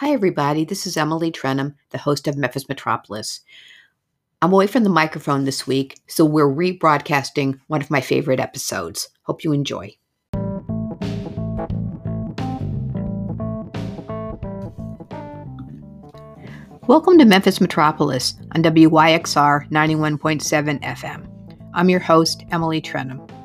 Hi, everybody. This is Emily Trenholm, the host of Memphis Metropolis. I'm away from the microphone this week, so we're rebroadcasting one of my favorite episodes. Hope you enjoy. Welcome to Memphis Metropolis on WYXR 91.7 FM. I'm your host, Emily Trenholm.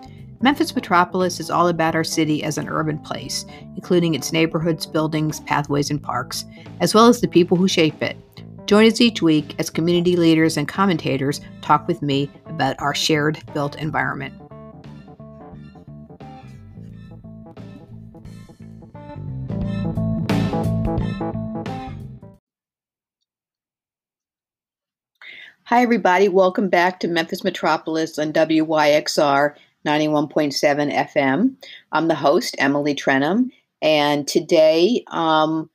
Memphis Metropolis is all about our city as an urban place, including its neighborhoods, buildings, pathways, and parks, as well as the people who shape it. Join us each week as community leaders and commentators talk with me about our shared built environment. Hi, everybody. Welcome back to Memphis Metropolis on WYXR 91.7 FM. I'm the host, Emily Trenholm, and today I'm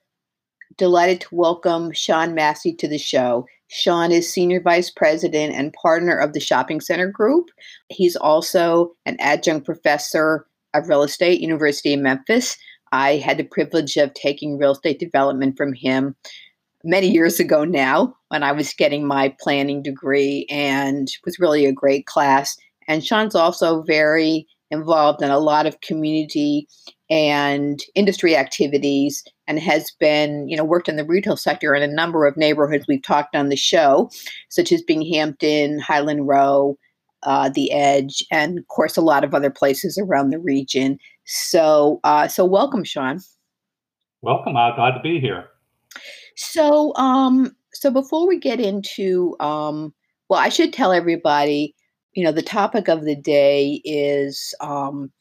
delighted to welcome Sean Massey to the show. Sean is Senior Vice President and partner of the Shopping Center Group. He's also an adjunct professor of real estate, University of Memphis. I had the privilege of taking real estate development from him many years ago now when I was getting my planning degree and was really a great class. And Sean's also very involved in a lot of community and industry activities and has been, you know, worked in the retail sector in a number of neighborhoods we've talked on the show, such as Binghampton, Highland Row, uh, The Edge, and of course a lot of other places around the region. So, uh, so welcome, Sean. Welcome. I'm glad to be here. So, um, so before we get into, um, well, I should tell everybody you know, the topic of the day is um,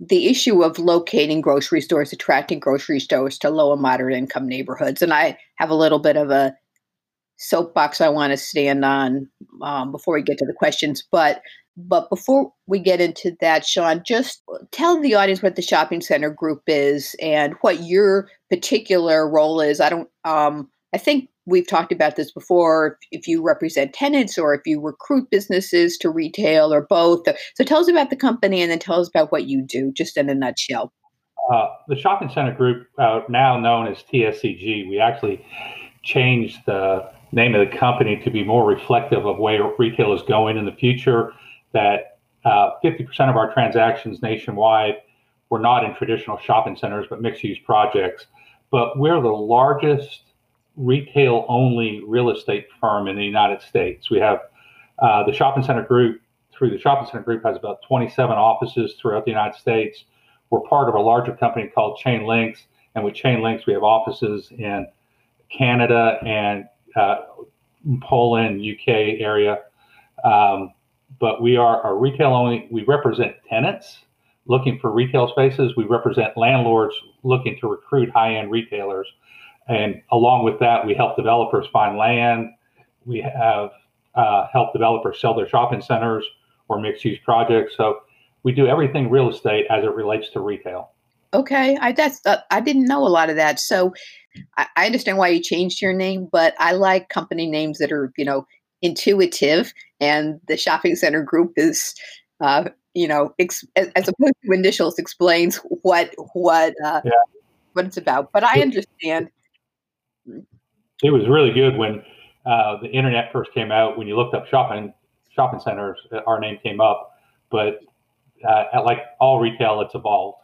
the issue of locating grocery stores, attracting grocery stores to low and moderate income neighborhoods. And I have a little bit of a soapbox I want to stand on um, before we get to the questions. But but before we get into that, Sean, just tell the audience what the shopping center group is and what your particular role is. I don't. Um, I think we've talked about this before if you represent tenants or if you recruit businesses to retail or both so tell us about the company and then tell us about what you do just in a nutshell. Uh, the shopping center group uh, now known as tscg we actually changed the name of the company to be more reflective of where retail is going in the future that uh, 50% of our transactions nationwide were not in traditional shopping centers but mixed use projects. But we're the largest retail only real estate firm in the United States. We have uh, the shopping center group, through the shopping center group, has about 27 offices throughout the United States. We're part of a larger company called Chain Links, and with Chain Links, we have offices in Canada and uh, Poland, UK area. Um, but we are a retail only, we represent tenants looking for retail spaces. We represent landlords looking to recruit high end retailers. And along with that, we help developers find land. We have uh, helped developers sell their shopping centers or mixed use projects. So we do everything real estate as it relates to retail. Okay, I that's uh, I didn't know a lot of that. So I, I, understand why you changed your name, but I like company names that are you know intuitive, and the shopping center group is. Uh, you know, ex- as opposed to initials, explains what what uh, yeah. what it's about. But I understand it was really good when uh, the internet first came out. When you looked up shopping shopping centers, uh, our name came up. But uh, like all retail, it's evolved.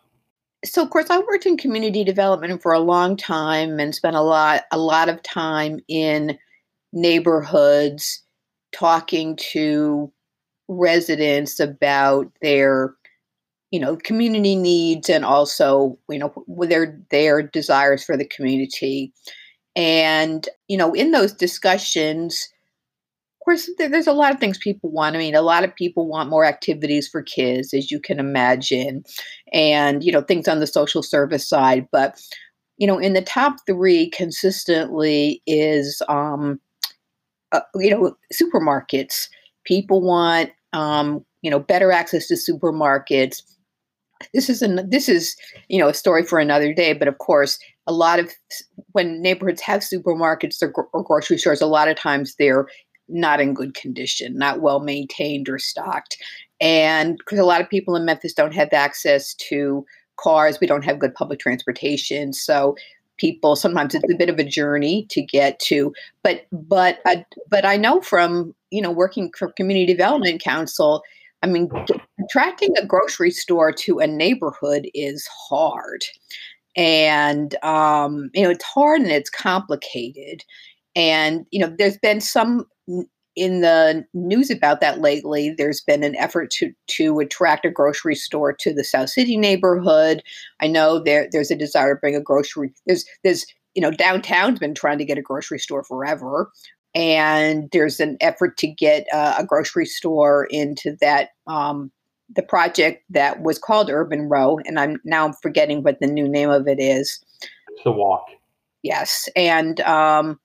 So, of course, I worked in community development for a long time and spent a lot a lot of time in neighborhoods talking to residents about their you know community needs and also you know their their desires for the community and, you know, in those discussions, of course, there's a lot of things people want. I mean, a lot of people want more activities for kids, as you can imagine, and, you know, things on the social service side. But, you know, in the top three consistently is, um, uh, you know, supermarkets. People want, um, you know, better access to supermarkets. This is an, this is you know a story for another day. But of course, a lot of when neighborhoods have supermarkets or, or grocery stores, a lot of times they're not in good condition, not well maintained or stocked. And because a lot of people in Memphis don't have access to cars, we don't have good public transportation. So people sometimes it's a bit of a journey to get to but but I, but I know from you know working for community development council I mean attracting a grocery store to a neighborhood is hard and um, you know it's hard and it's complicated and you know there's been some in the news about that lately. There's been an effort to to attract a grocery store to the South City neighborhood. I know there there's a desire to bring a grocery. There's there's you know downtown's been trying to get a grocery store forever, and there's an effort to get uh, a grocery store into that. Um, the project that was called Urban Row, and I'm now forgetting what the new name of it is. It's the walk. Yes, and um,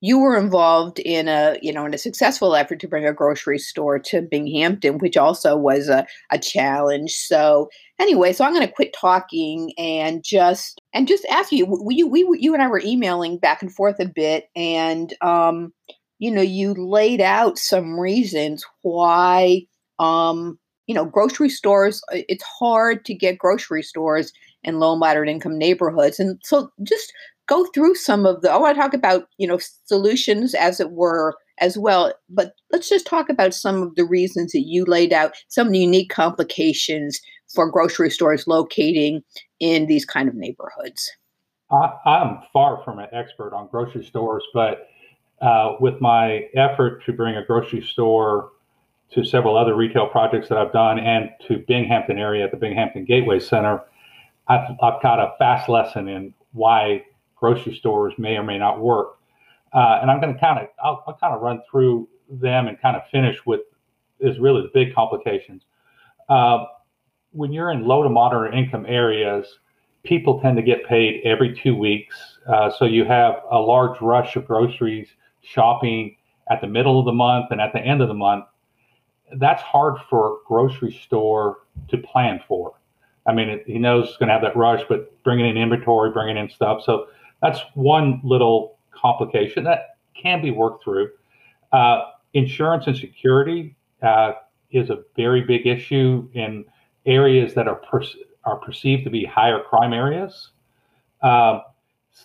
you were involved in a you know in a successful effort to bring a grocery store to Binghampton, which also was a, a challenge. So anyway, so I'm going to quit talking and just and just ask you. We, we you and I were emailing back and forth a bit, and um, you know you laid out some reasons why um, you know grocery stores. It's hard to get grocery stores in low moderate income neighborhoods, and so just go through some of the i want to talk about you know solutions as it were as well but let's just talk about some of the reasons that you laid out some of the unique complications for grocery stores locating in these kind of neighborhoods I, am far from an expert on grocery stores but uh, with my effort to bring a grocery store to several other retail projects that I've done and to Binghampton area at the Binghampton Gateway Center, I've, I've got a fast lesson in why grocery stores may or may not work. Uh, and I'm going to kind of, I'll, I'll kind of run through them and kind of finish with is really the big complications. Uh, when you're in low to moderate income areas, people tend to get paid every two weeks. Uh, so you have a large rush of groceries shopping at the middle of the month and at the end of the month. That's hard for a grocery store to plan for. I mean, it, he knows it's going to have that rush, but bringing in inventory, bringing in stuff. So that's one little complication that can be worked through. Uh, insurance and security uh, is a very big issue in areas that are per- are perceived to be higher crime areas. Uh,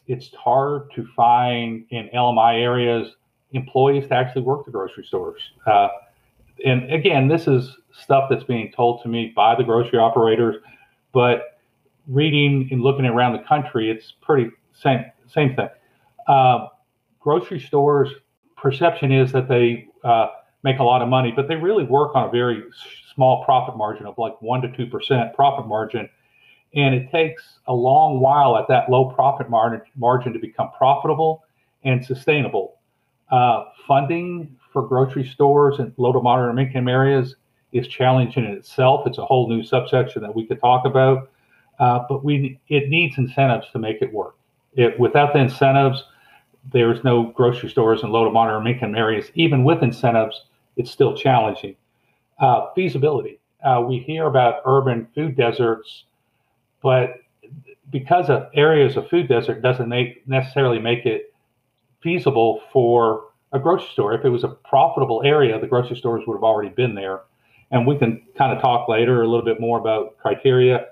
it's hard to find in LMI areas employees to actually work the grocery stores. And again, this is stuff that's being told to me by the grocery operators, but reading and looking around the country, it's pretty same same thing. Uh, grocery stores perception is that they uh, make a lot of money, but they really work on a very small profit margin of like one to two percent profit margin, and it takes a long while at that low profit margin margin to become profitable and sustainable. Uh, funding for grocery stores in low to moderate income areas is challenging in itself. It's a whole new subsection that we could talk about, uh, but we it needs incentives to make it work. It, without the incentives, there's no grocery stores in low to moderate income areas. Even with incentives, it's still challenging. Uh, feasibility. Uh, we hear about urban food deserts, but because of areas of food desert doesn't make necessarily make it feasible for a grocery store. If it was a profitable area, the grocery stores would have already been there. And we can kind of talk later a little bit more about criteria.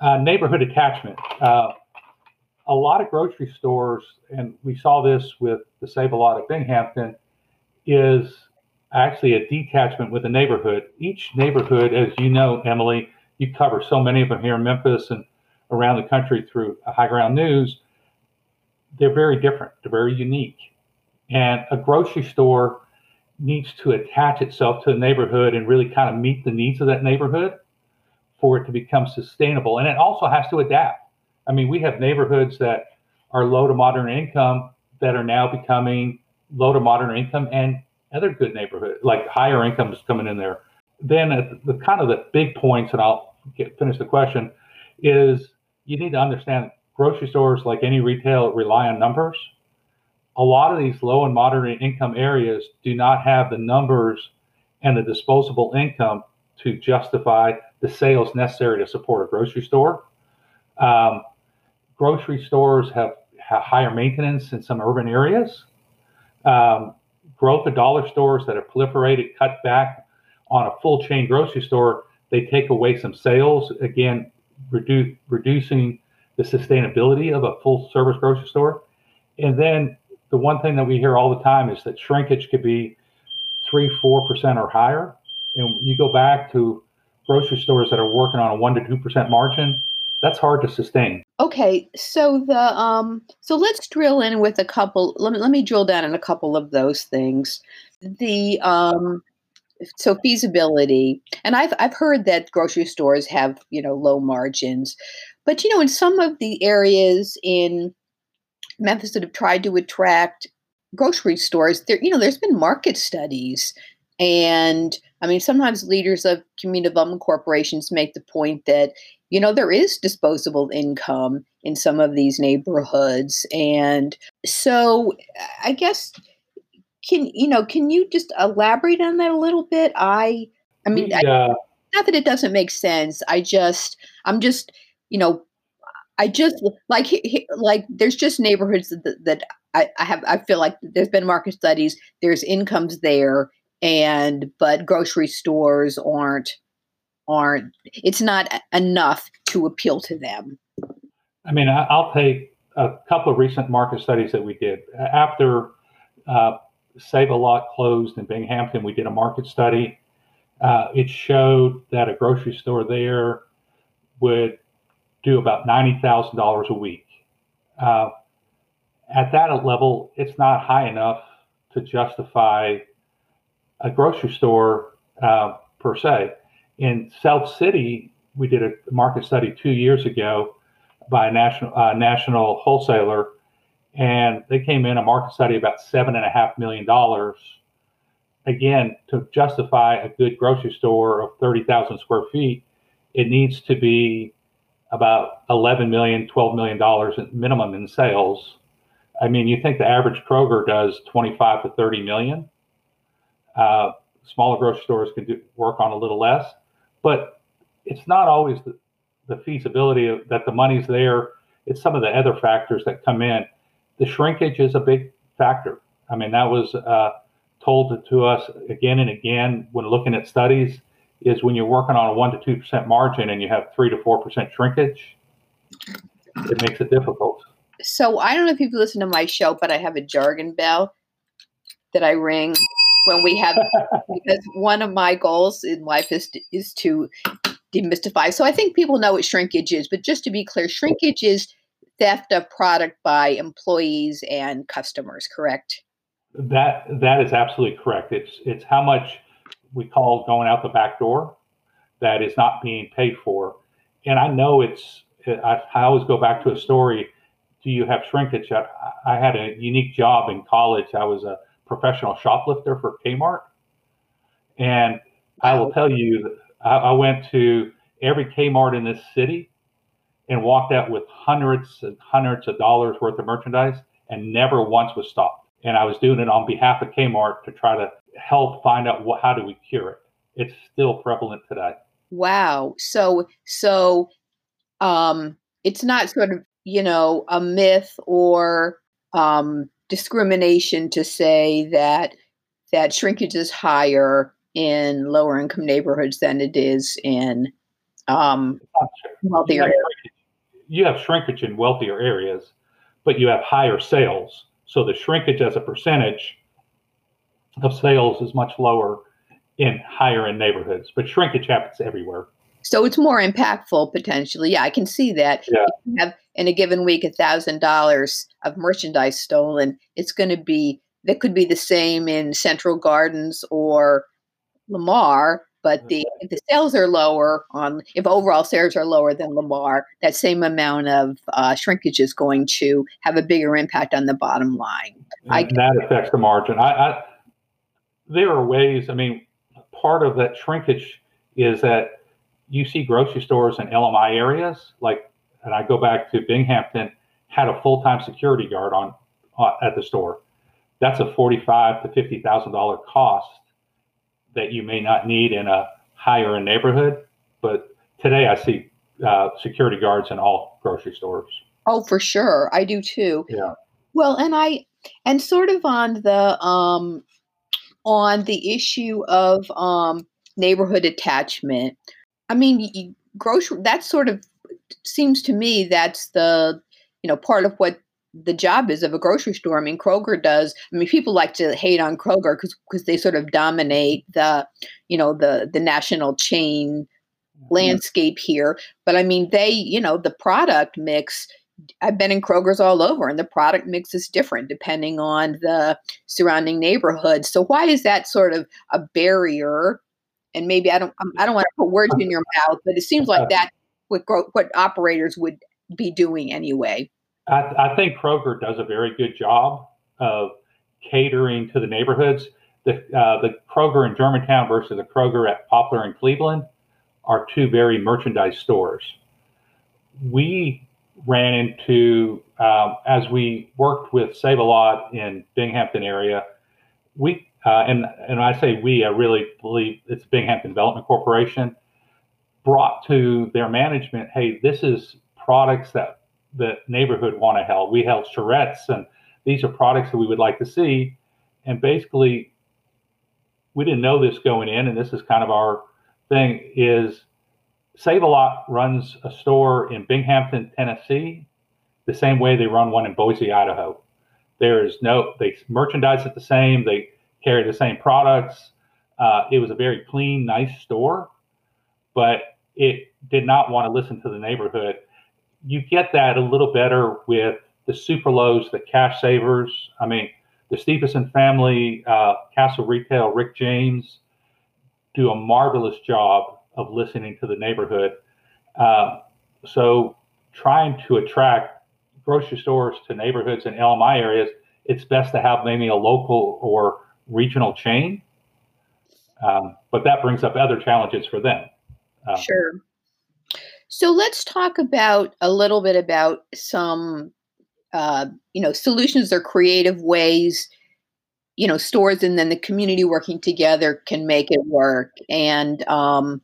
Uh, neighborhood attachment. Uh, a lot of grocery stores, and we saw this with the Save a Lot of Binghampton, is actually a detachment with a neighborhood. Each neighborhood, as you know, Emily, you cover so many of them here in Memphis and around the country through High Ground News. They're very different. They're very unique. And a grocery store needs to attach itself to a neighborhood and really kind of meet the needs of that neighborhood for it to become sustainable. And it also has to adapt. I mean, we have neighborhoods that are low to moderate income that are now becoming low to moderate income and other good neighborhood, like higher incomes coming in there. Then uh, the kind of the big points, and I'll get, finish the question, is you need to understand grocery stores, like any retail, rely on numbers. A lot of these low and moderate income areas do not have the numbers and the disposable income to justify the sales necessary to support a grocery store. Um, grocery stores have, have higher maintenance in some urban areas. Um, growth of dollar stores that have proliferated, cut back on a full chain grocery store, they take away some sales, again, reduce, reducing the sustainability of a full service grocery store. And then the one thing that we hear all the time is that shrinkage could be three, four percent or higher. And you go back to grocery stores that are working on a one to two percent margin, that's hard to sustain. Okay, so the um, so let's drill in with a couple. Let me let me drill down in a couple of those things. The um, so feasibility, and I've I've heard that grocery stores have you know low margins, but you know in some of the areas in Memphis that have tried to attract grocery stores, there you know there's been market studies and I mean, sometimes leaders of community development corporations make the point that, you know, there is disposable income in some of these neighborhoods. And so I guess can you know, can you just elaborate on that a little bit? I I mean yeah. I, not that it doesn't make sense. I just I'm just, you know, I just like like there's just neighborhoods that, that I, I have I feel like there's been market studies, there's incomes there and but grocery stores aren't aren't it's not enough to appeal to them. I mean i'll take a couple of recent market studies that we did. After uh, save a lot closed in binghampton we did a market study. Uh, it showed that a grocery store there would do about $90000 a week uh, at that level it's not high enough to justify a grocery store uh, per se. In South City, we did a market study two years ago by a national uh, national wholesaler, and they came in a market study about seven and a half million dollars. Again, to justify a good grocery store of thirty thousand square feet, it needs to be about 11 million, 12 million dollars minimum in sales. I mean, you think the average Kroger does 25 to 30 million. Uh, smaller grocery stores can do work on a little less, but it's not always the, the feasibility of, that the money's there. It's some of the other factors that come in. The shrinkage is a big factor. I mean, that was uh, told to us again and again when looking at studies. Is when you're working on a one to two percent margin and you have three to four percent shrinkage, it makes it difficult. So I don't know if you've listened to my show, but I have a jargon bell that I ring when we have because one of my goals in life is to, is to demystify. So I think people know what shrinkage is, but just to be clear, shrinkage is theft of product by employees and customers. Correct? That that is absolutely correct. It's it's how much we call going out the back door that is not being paid for. And I know it's. I, I always go back to a story. Do you have shrinkage? I, I had a unique job in college. I was a professional shoplifter for Kmart. And I will tell you, I, I went to every Kmart in this city and walked out with hundreds and hundreds of dollars worth of merchandise and never once was stopped. And I was doing it on behalf of Kmart to try to help find out what, how do we cure it. It's still prevalent today. Wow. So, so, um, it's not sort of, you know, a myth or, um, discrimination to say that that shrinkage is higher in lower income neighborhoods than it is in um, wealthier areas. You have shrinkage in wealthier areas, but you have higher sales. So the shrinkage as a percentage of sales is much lower in higher end neighborhoods, but shrinkage happens everywhere. So it's more impactful potentially. Yeah, I can see that. Yeah. have in a given week a thousand dollars of merchandise stolen. It's going to be that could be the same in Central Gardens or Lamar, but the if the sales are lower on if overall sales are lower than Lamar, that same amount of uh, shrinkage is going to have a bigger impact on the bottom line. I, that affects the margin. I, I there are ways. I mean, part of that shrinkage is that you see grocery stores in LMI areas, like, and I go back to Binghampton, had a full time security guard on uh, at the store. That's a forty-five to fifty thousand dollar cost that you may not need in a higher end neighborhood. But today, I see uh, security guards in all grocery stores. Oh, for sure, I do too. Yeah. Well, and I and sort of on the um on the issue of um neighborhood attachment I mean, grocery, that sort of seems to me that's the you know part of what the job is of a grocery store. I mean, Kroger does. I mean, people like to hate on Kroger because because they sort of dominate the, you know, the the national chain mm-hmm. landscape here. But I mean, they, you know, the product mix. I've been in Kroger's all over, and the product mix is different depending on the surrounding neighborhood. So why is that sort of a barrier? And maybe I don't I don't want to put words in your mouth, but it seems like that what what operators would be doing anyway. I, I think Kroger does a very good job of catering to the neighborhoods. The, uh, the Kroger in Germantown versus the Kroger at Poplar in Cleveland are two very merchandise stores. We ran into, um, as we worked with Save a Lot in Binghampton area, we, uh, and, and I say we, I really believe it's Binghampton Development Corporation, brought to their management, hey, this is products that the neighborhood want to help. We held charrettes, and these are products that we would like to see. And basically, we didn't know this going in, and this is kind of our thing is Save a Lot runs a store in Binghampton, Tennessee, the same way they run one in Boise, Idaho. There is no, they merchandise it the same, they carry the same products. Uh, it was a very clean, nice store, but it did not want to listen to the neighborhood you get that a little better with the super lows, the cash savers. I mean, the Stephenson family, uh, Castle Retail, Rick James do a marvelous job of listening to the neighborhood. Uh, so, trying to attract grocery stores to neighborhoods and LMI areas, it's best to have maybe a local or regional chain. Um, but that brings up other challenges for them. Um, sure. So let's talk about a little bit about some, uh, you know, solutions or creative ways, you know, stores and then the community working together can make it work. And um,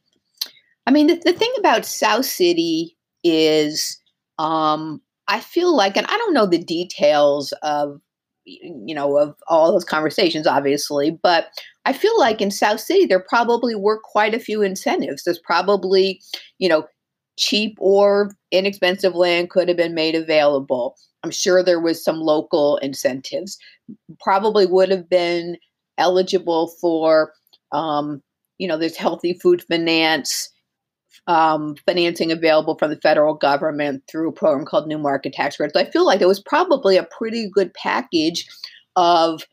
I mean, the, the thing about South City is, um, I feel like, and I don't know the details of, you know, of all those conversations, obviously, but I feel like in South City, there probably were quite a few incentives. There's probably, you know, cheap or inexpensive land could have been made available. I'm sure there was some local incentives. Probably would have been eligible for, um, you know, there's healthy food finance, um, financing available from the federal government through a program called New Market Tax Credits. I feel like it was probably a pretty good package of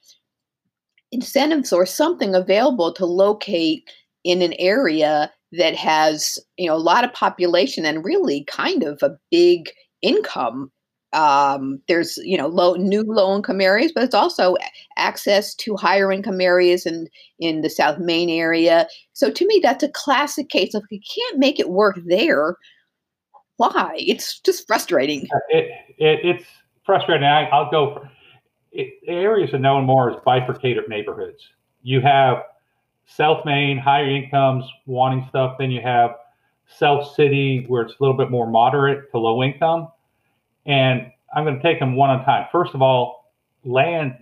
incentives or something available to locate in an area that has you know a lot of population and really kind of a big income. Um, there's you know low new low income areas but it's also access to higher income areas in in the south main area. So to me that's a classic case of you can't make it work there. Why? It's just frustrating. It, it it's frustrating. I, will go for it, areas are known more as bifurcated neighborhoods. You have South Main, higher incomes wanting stuff. Then you have South City, where it's a little bit more moderate to low income. And I'm going to take them one at a time. First of all, land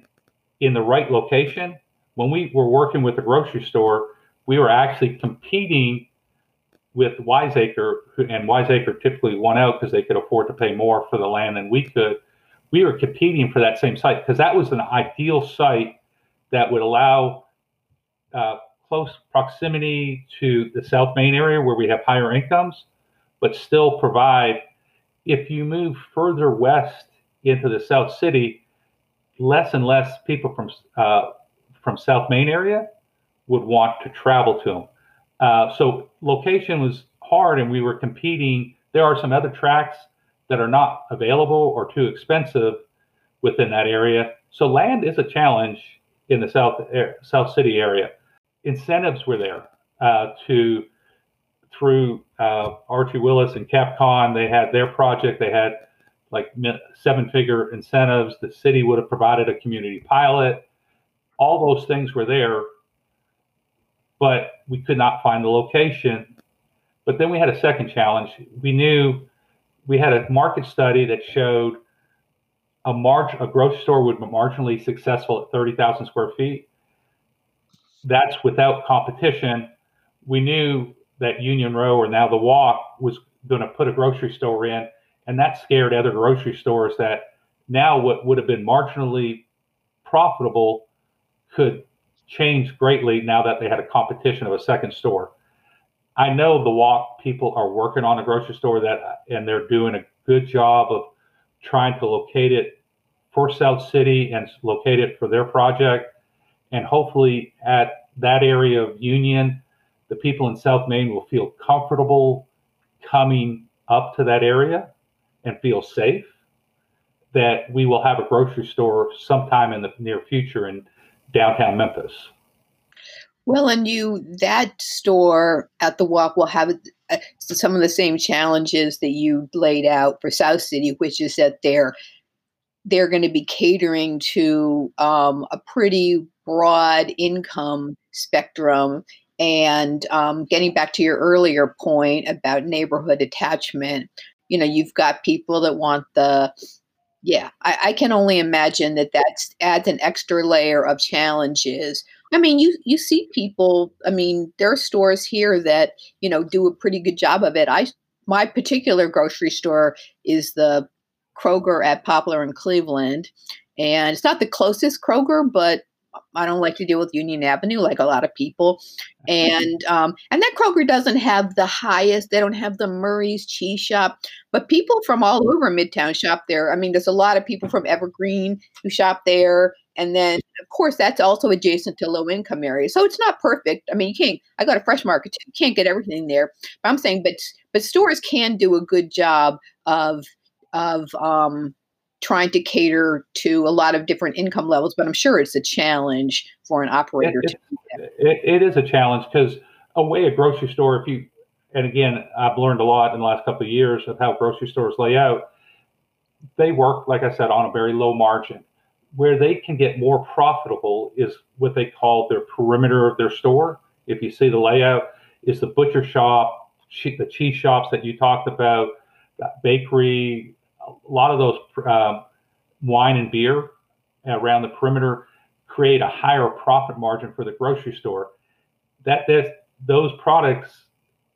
in the right location. When we were working with the grocery store, we were actually competing with Wiseacre, and Wiseacre typically won out because they could afford to pay more for the land than we could. We were competing for that same site because that was an ideal site that would allow uh, close proximity to the South Main area where we have higher incomes, but still provide. If you move further west into the South City, less and less people from uh, from South Main area would want to travel to them. Uh, so location was hard, and we were competing. There are some other tracks that are not available or too expensive within that area. So land is a challenge in the South South City area incentives were there uh, to through uh, Archie Willis and CapCon. They had their project. They had like seven-figure incentives. The city would have provided a community pilot. All those things were there, but we could not find the location. But then we had a second challenge. We knew we had a market study that showed a march a grocery store would be marginally successful at 30,000 square feet that's without competition. We knew that Union Row, or now the Walk, was going to put a grocery store in, and that scared other grocery stores that now what would have been marginally profitable could change greatly now that they had a competition of a second store. I know the walk people are working on a grocery store that, and they're doing a good job of trying to locate it for South City and locate it for their project. And hopefully, at that area of Union, the people in South Main will feel comfortable coming up to that area and feel safe. That we will have a grocery store sometime in the near future in downtown Memphis. Well, and you that store at the walk will have uh, some of the same challenges that you laid out for South City, which is that they're they're going to be catering to um, a pretty broad income spectrum. And um, getting back to your earlier point about neighborhood attachment, you know, you've got people that want the yeah, I, I, can only imagine that that adds an extra layer of challenges. I mean, you you see people. I mean, there are stores here that you know do a pretty good job of it. I my particular grocery store is the Kroger at Poplar in Cleveland, and it's not the closest Kroger, but I don't like to deal with Union Avenue like a lot of people, and um, and that Kroger doesn't have the highest. They don't have the Murray's Cheese Shop, but people from all over Midtown shop there. I mean, there's a lot of people from Evergreen who shop there, and then of course that's also adjacent to low income areas. So it's not perfect. I mean, you can't. I got a fresh market. You can't get everything there. But I'm saying, but but stores can do a good job of of um, trying to cater to a lot of different income levels, but I'm sure it's a challenge for an operator. It, it, it is a challenge because a way a grocery store, if you, and again, I've learned a lot in the last couple of years of how grocery stores lay out. They work, like I said, on a very low margin. Where they can get more profitable is what they call their perimeter of their store. If you see the layout, is the butcher shop, the cheese shops that you talked about, bakery, a lot of those uh, wine and beer around the perimeter create a higher profit margin for the grocery store. That those products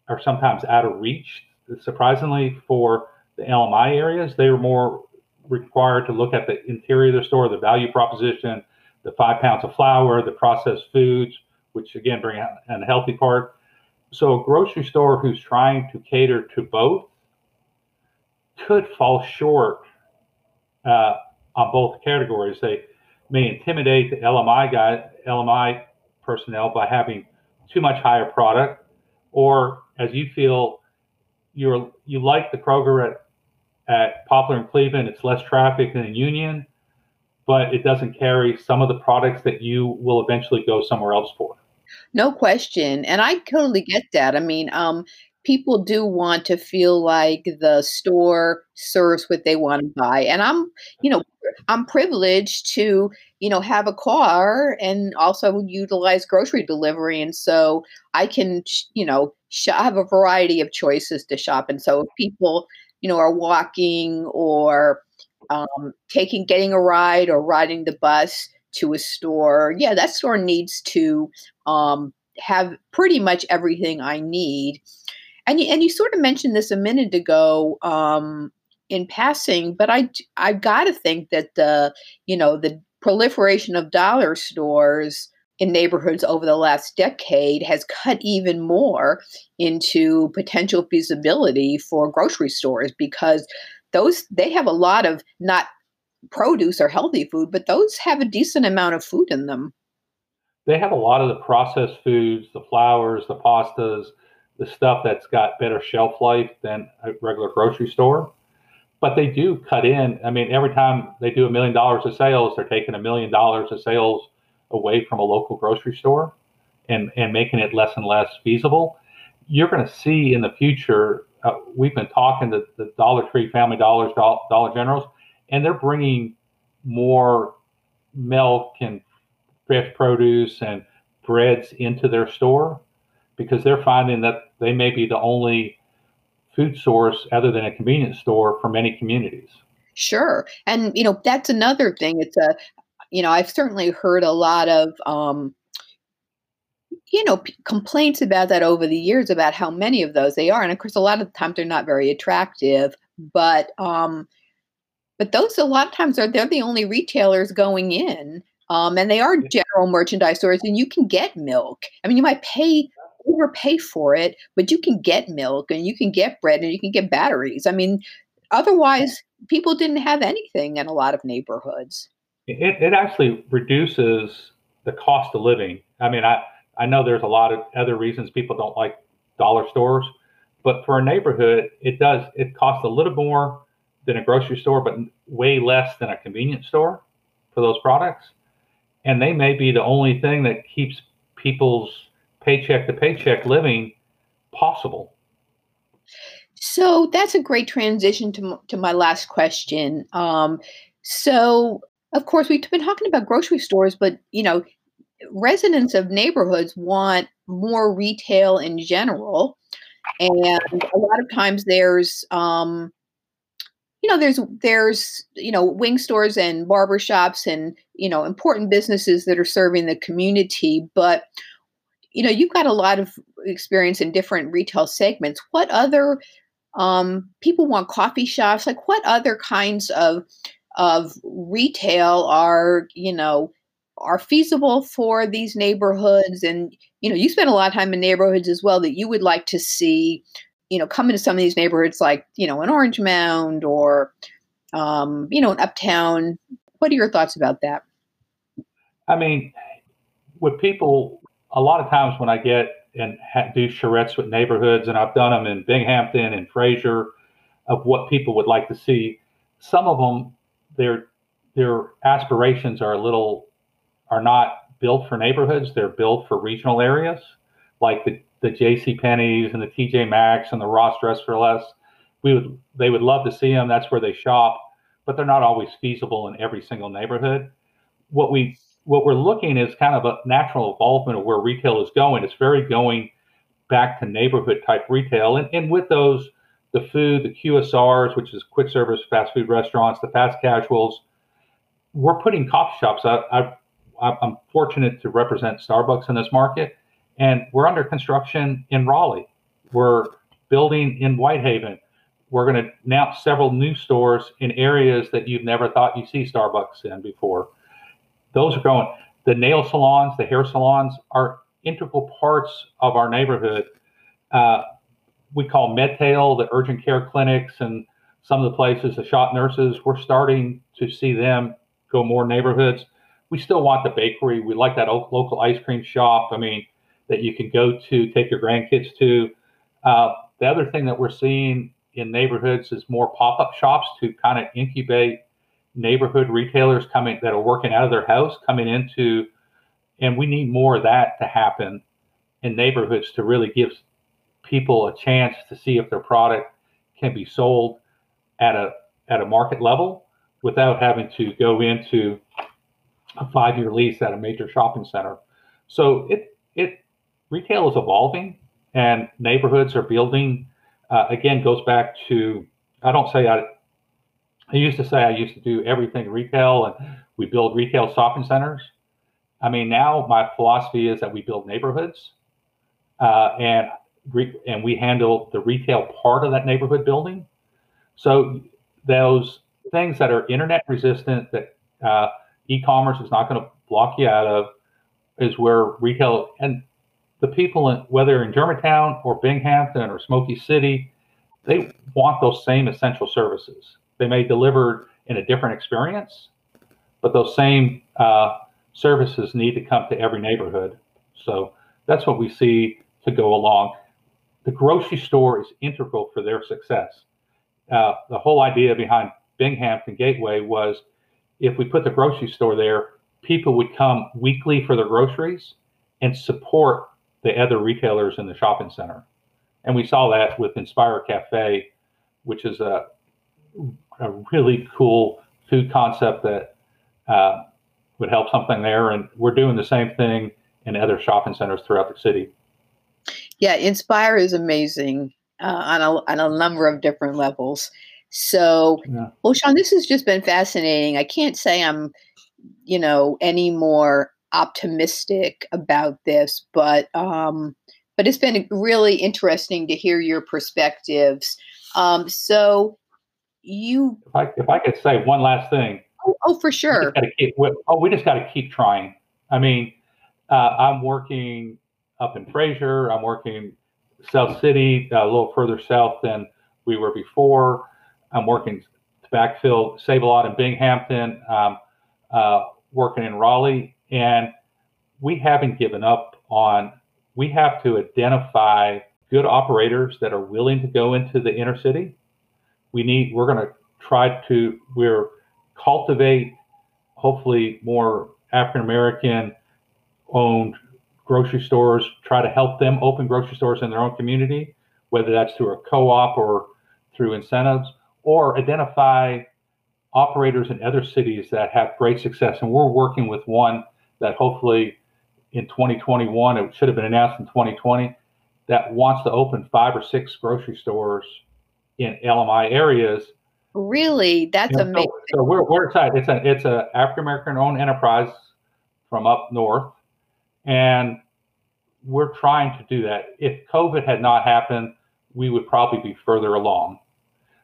are sometimes out of reach. Surprisingly, for the LMI areas, they are more required to look at the interior of the store, the value proposition, the five pounds of flour, the processed foods, which again bring out an healthy part. So a grocery store who's trying to cater to both could fall short uh, on both categories. They may intimidate the LMI guy, LMI personnel by having too much higher product, or as you feel you're you like the Kroger at at Poplar and Cleveland, it's less traffic than Union, but it doesn't carry some of the products that you will eventually go somewhere else for. No question. And I totally get that. I mean, um, people do want to feel like the store serves what they want to buy. And I'm, you know, I'm privileged to, you know, have a car and also utilize grocery delivery. And so I can, you know, sh- have a variety of choices to shop. And so if people, you know, are walking or um, taking, getting a ride or riding the bus to a store, yeah, that store needs to um, have pretty much everything I need. And you, and you sort of mentioned this a minute ago um, in passing, but I I've got to think that the you know the proliferation of dollar stores in neighborhoods over the last decade has cut even more into potential feasibility for grocery stores because those they have a lot of not produce or healthy food, but those have a decent amount of food in them. They have a lot of the processed foods, the flours, the pastas, the stuff that's got better shelf life than a regular grocery store. But they do cut in. I mean, every time they do a million dollars of sales, they're taking a million dollars of sales away from a local grocery store and, and making it less and less feasible. You're going to see in the future, uh, we've been talking to the Dollar Tree, Family Dollars, Dollar Generals, and they're bringing more milk and fresh produce and breads into their store because they're finding that they may be the only food source other than a convenience store for many communities. Sure. And, you know, that's another thing. It's a, you know, I've certainly heard a lot of, um, you know, p- complaints about that over the years about how many of those they are, and of course, a lot of the times they're not very attractive. But um, but those a lot of times are they're the only retailers going in, um, and they are general merchandise stores, and you can get milk. I mean, you might pay overpay for it, but you can get milk and you can get bread and you can get batteries. I mean, otherwise, people didn't have anything in a lot of neighborhoods. It, it actually reduces the cost of living. I mean, I, I know there's a lot of other reasons people don't like dollar stores, but for a neighborhood, it does, it costs a little more than a grocery store, but way less than a convenience store for those products. And they may be the only thing that keeps people's paycheck to paycheck living possible. So that's a great transition to, to my last question. Um, so, of course, we've been talking about grocery stores, but you know, residents of neighborhoods want more retail in general, and a lot of times there's, um, you know, there's there's you know wing stores and barbershops and you know important businesses that are serving the community, but you know, you've got a lot of experience in different retail segments. What other um, people want coffee shops? Like, what other kinds of of retail are you know are feasible for these neighborhoods? And you know, you spend a lot of time in neighborhoods as well that you would like to see. You know, come into some of these neighborhoods like you know an Orange Mound or um, you know an Uptown. What are your thoughts about that? I mean, with people a lot of times when I get and ha- do charrettes with neighborhoods, and I've done them in Binghampton and Frayser, of what people would like to see. Some of them, their their aspirations are a little are not built for neighborhoods. They're built for regional areas, like the the J.C. Penney's and the T.J. Maxx and the Ross Dress for Less. We would they would love to see them. That's where they shop, but they're not always feasible in every single neighborhood. What we what we're looking is kind of a natural evolvement of where retail is going. It's very going back to neighborhood type retail. And, and with those, the food, the QSRs, which is quick service fast food restaurants, the fast casuals, we're putting coffee shops. I, I, I'm fortunate to represent Starbucks in this market, and we're under construction in Raleigh. We're building in Whitehaven. We're going to announce several new stores in areas that you've never thought you see Starbucks in before those are going. The nail salons, the hair salons are integral parts of our neighborhood. Uh, we call MedTail, the urgent care clinics, and some of the places, the shop nurses. We're starting to see them go more neighborhoods. We still want the bakery. We like that local ice cream shop. I mean, that you can go to, take your grandkids to. Uh, the other thing that we're seeing in neighborhoods is more pop-up shops to kind of incubate neighborhood retailers coming that are working out of their house coming into and we need more of that to happen in neighborhoods to really give people a chance to see if their product can be sold at a at a market level without having to go into a five-year lease at a major shopping center. So it it retail is evolving and neighborhoods are building. Uh, again, goes back to I don't say I I used to say I used to do everything retail and we build retail shopping centers. I mean, now my philosophy is that we build neighborhoods uh, and re- and we handle the retail part of that neighborhood building. So those things that are internet resistant that uh, e-commerce is not going to block you out of is where retail and the people in whether in Germantown or Binghampton or Smoky City, they want those same essential services. They may deliver in a different experience, but those same uh, services need to come to every neighborhood. So that's what we see to go along. The grocery store is integral for their success. Uh, the whole idea behind Binghampton Gateway was if we put the grocery store there, people would come weekly for their groceries and support the other retailers in the shopping center. And we saw that with Inspire Cafe, which is a a really cool food concept that uh, would help something there. And we're doing the same thing in other shopping centers throughout the city. Yeah, Inspire is amazing uh, on, a, on a number of different levels. So, yeah. well, Sean, this has just been fascinating. I can't say I'm, you know, any more optimistic about this, but um, but it's been really interesting to hear your perspectives. Um, so you, if I, if I could say one last thing. Oh, oh for sure. We keep, oh, we just got to keep trying. I mean, uh, I'm working up in Frayser. I'm working South City, a little further south than we were before. I'm working to backfill Save a Lot in Binghampton, um, uh, working in Raleigh, and we haven't given up on. We have to identify good operators that are willing to go into the inner city. We need. We're going to try to. We're cultivate hopefully more African American owned grocery stores, try to help them open grocery stores in their own community, whether that's through a co op or through incentives, or identify operators in other cities that have great success. And we're working with one that hopefully in 2021, it should have been announced in 2020, that wants to open five or six grocery stores in LMI areas. Really, that's know, amazing. So, so, we're, we're excited. It's a it's a African American owned enterprise from up north, and we're trying to do that. If COVID had not happened, we would probably be further along.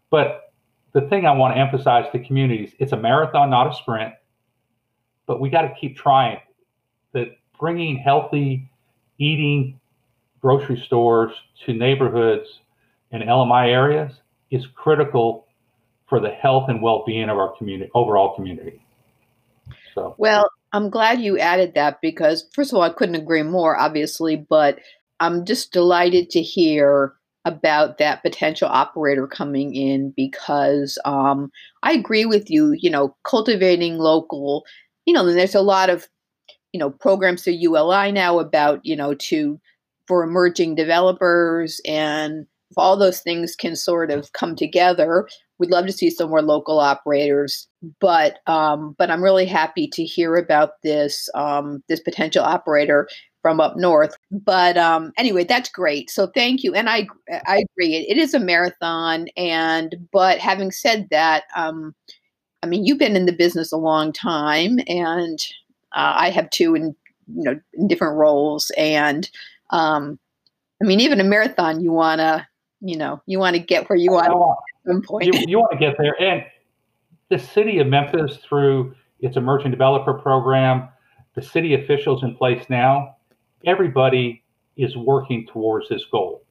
But the thing I want to emphasize to communities, it's a marathon, not a sprint, but we got to keep trying. That bringing healthy eating grocery stores to neighborhoods and LMI areas is critical for the health and well-being of our community, overall community. So, well, I'm glad you added that because, first of all, I couldn't agree more, obviously, but I'm just delighted to hear about that potential operator coming in because um, I agree with you. You know, cultivating local, you know, and there's a lot of, you know, programs through ULI now about, you know, to for emerging developers and if all those things can sort of come together, we'd love to see some more local operators. But um, but I'm really happy to hear about this um, this potential operator from up north. But um, anyway, that's great. So thank you. And I I agree. It, it is a marathon. And but having said that, um, I mean, you've been in the business a long time, and uh, I have too, in you know, in different roles. And um, I mean, even a marathon, you wanna you know, you want to get where you want at some point. You, you want to get there. And the city of Memphis, through its emerging developer program, the city officials in place now, everybody is working towards this goal.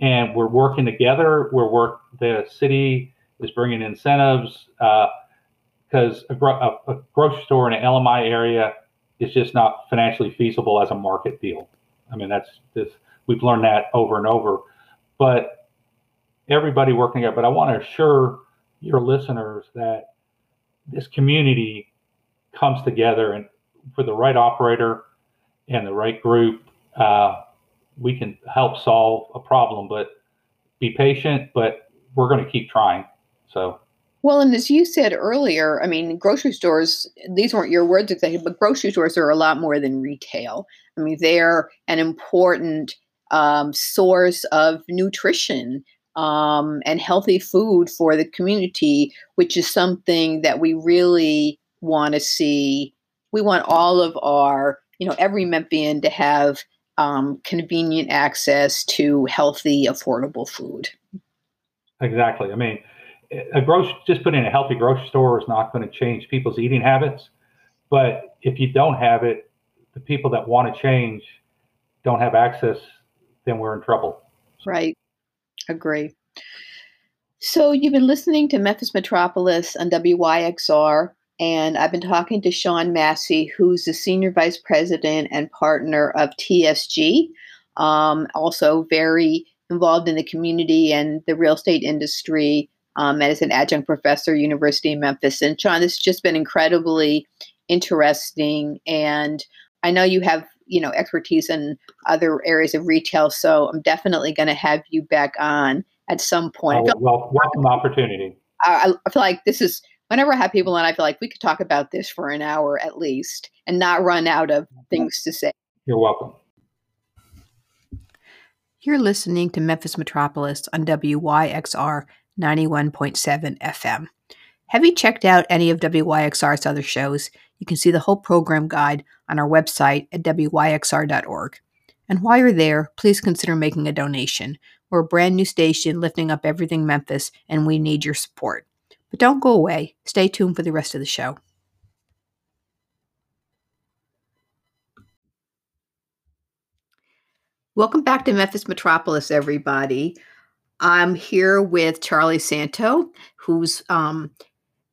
And we're working together. We're work. The city is bringing incentives because uh, a, a, a grocery store in an LMI area is just not financially feasible as a market deal. I mean, that's this. We've learned that over and over but everybody working together. But I want to assure your listeners that this community comes together and for the right operator and the right group, uh, we can help solve a problem. But be patient, but we're going to keep trying. So. Well, and as you said earlier, I mean, grocery stores, these weren't your words exactly, but grocery stores are a lot more than retail. I mean, they're an important um, source of nutrition um, and healthy food for the community, which is something that we really want to see. We want all of our, you know, every Memphian to have um, convenient access to healthy, affordable food. Exactly. I mean, a grocery just putting a healthy grocery store is not going to change people's eating habits. But if you don't have it, the people that want to change don't have access then we're in trouble. Right. Agree. So you've been listening to Memphis Metropolis on WYXR, and I've been talking to Sean Massey, who's the senior vice president and partner of TSG. Um, also very involved in the community and the real estate industry um, as an adjunct professor, University of Memphis. And Sean, this has just been incredibly interesting. And I know you have you know expertise in other areas of retail. So I'm definitely going to have you back on at some point. Oh, well, welcome opportunity. I, I, feel like this is whenever I have people on, I feel like we could talk about this for an hour at least and not run out of things to say. You're welcome. You're listening to Memphis Metropolis on WYXR 91.7 FM. Have you checked out any of WYXR's other shows? You can see the whole program guide on our website at wyxr.org. And while you're there, please consider making a donation. We're a brand new station lifting up everything Memphis, and we need your support. But don't go away. Stay tuned for the rest of the show. Welcome back to Memphis Metropolis, everybody. I'm here with Charlie Santo, who's um,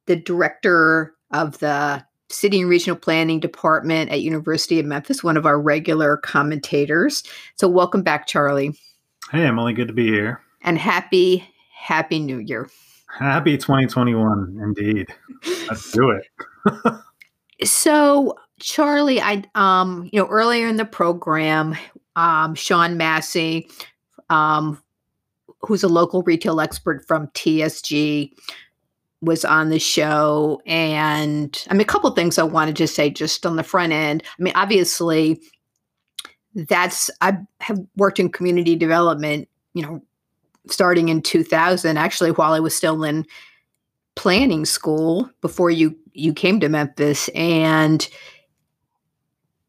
the director of the City and Regional Planning Department at University of Memphis, one of our regular commentators. So welcome back, Charlie. Hey, Emily, good to be here. And happy, happy New Year. Happy 2021, indeed. Let's do it. so, Charlie, I um, you know, earlier in the program, um, Sean Massey, um, who's a local retail expert from TSG, was on the show. And I mean, a couple things I wanted to say just on the front end. I mean, obviously, that's, I have worked in community development, you know, starting in 2000, actually, while I was still in planning school before you you came to Memphis and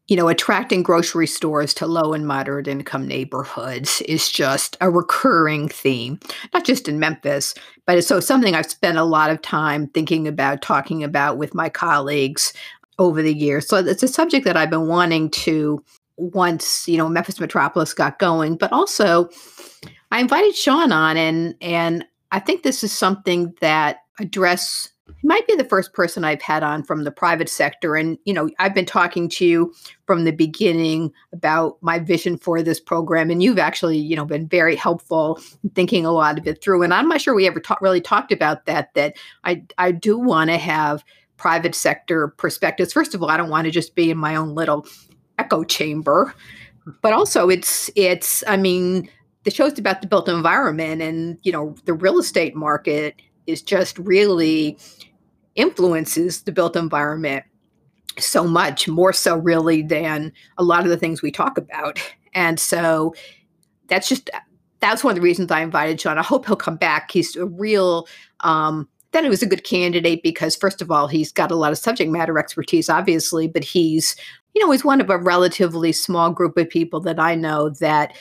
you know, attracting grocery stores to low and moderate income neighborhoods is just a recurring theme, not just in Memphis, but it's so something I've spent a lot of time thinking about, talking about with my colleagues over the years. So it's a subject that I've been wanting to once, you know, Memphis Metropolis got going, but also I invited Sean on and and I think this is something that address might be the first person I've had on from the private sector. And, you know, I've been talking to you from the beginning about my vision for this program. And you've actually, you know, been very helpful thinking a lot of it through. And I'm not sure we ever ta- really talked about that, that I, I do want to have private sector perspectives. First of all, I don't want to just be in my own little echo chamber. But also it's it's I mean, the show's about the built environment and, you know, the real estate market is just really influences the built environment so much more so really than a lot of the things we talk about. And so that's just that's one of the reasons i invited Sean. I hope he'll come back. He's a real um then he was a good candidate because first of all he's got a lot of subject matter expertise obviously but he's you know he's one of a relatively small group of people that i know that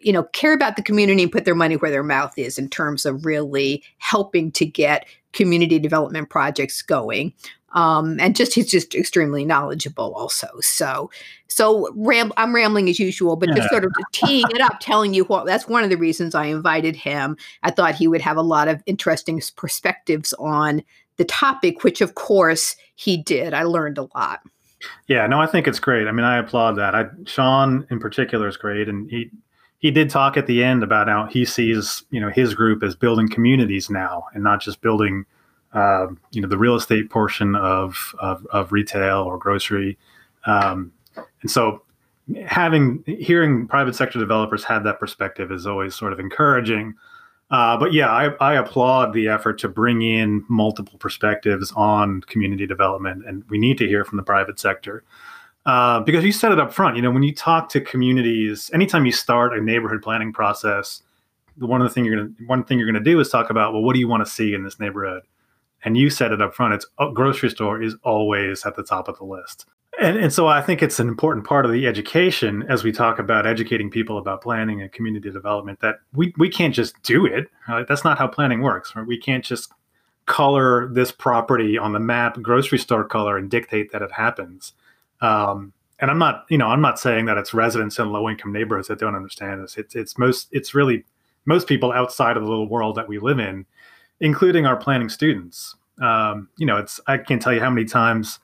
you know, care about the community and put their money where their mouth is in terms of really helping to get community development projects going. Um, and just he's just extremely knowledgeable also. So, so ram- I'm rambling as usual, but yeah. just sort of teeing it up, telling you what that's one of the reasons I invited him. I thought he would have a lot of interesting perspectives on the topic, which of course he did. I learned a lot. Yeah, no, I think it's great. I mean, I applaud that. I, Sean in particular is great, and he he did talk at the end about how he sees you know his group as building communities now and not just building uh, you know the real estate portion of of, of retail or grocery. Um, and so having hearing private sector developers have that perspective is always sort of encouraging. Uh, but yeah I, I applaud the effort to bring in multiple perspectives on community development and we need to hear from the private sector uh, because you said it up front. You know, when you talk to communities, anytime you start a neighborhood planning process, the one of the thing you're gonna one thing you're gonna do is talk about well, what do you want to see in this neighborhood? And you said it up front. It's a grocery store is always at the top of the list. And, and so I think it's an important part of the education as we talk about educating people about planning and community development that we, we can't just do it. Right? That's not how planning works. Right? We can't just color this property on the map, grocery store color, and dictate that it happens. Um, and I'm not, you know, I'm not saying that it's residents in low income neighborhoods that don't understand this. It's it's most it's really most people outside of the little world that we live in, including our planning students. Um, you know, it's I can't tell you how many times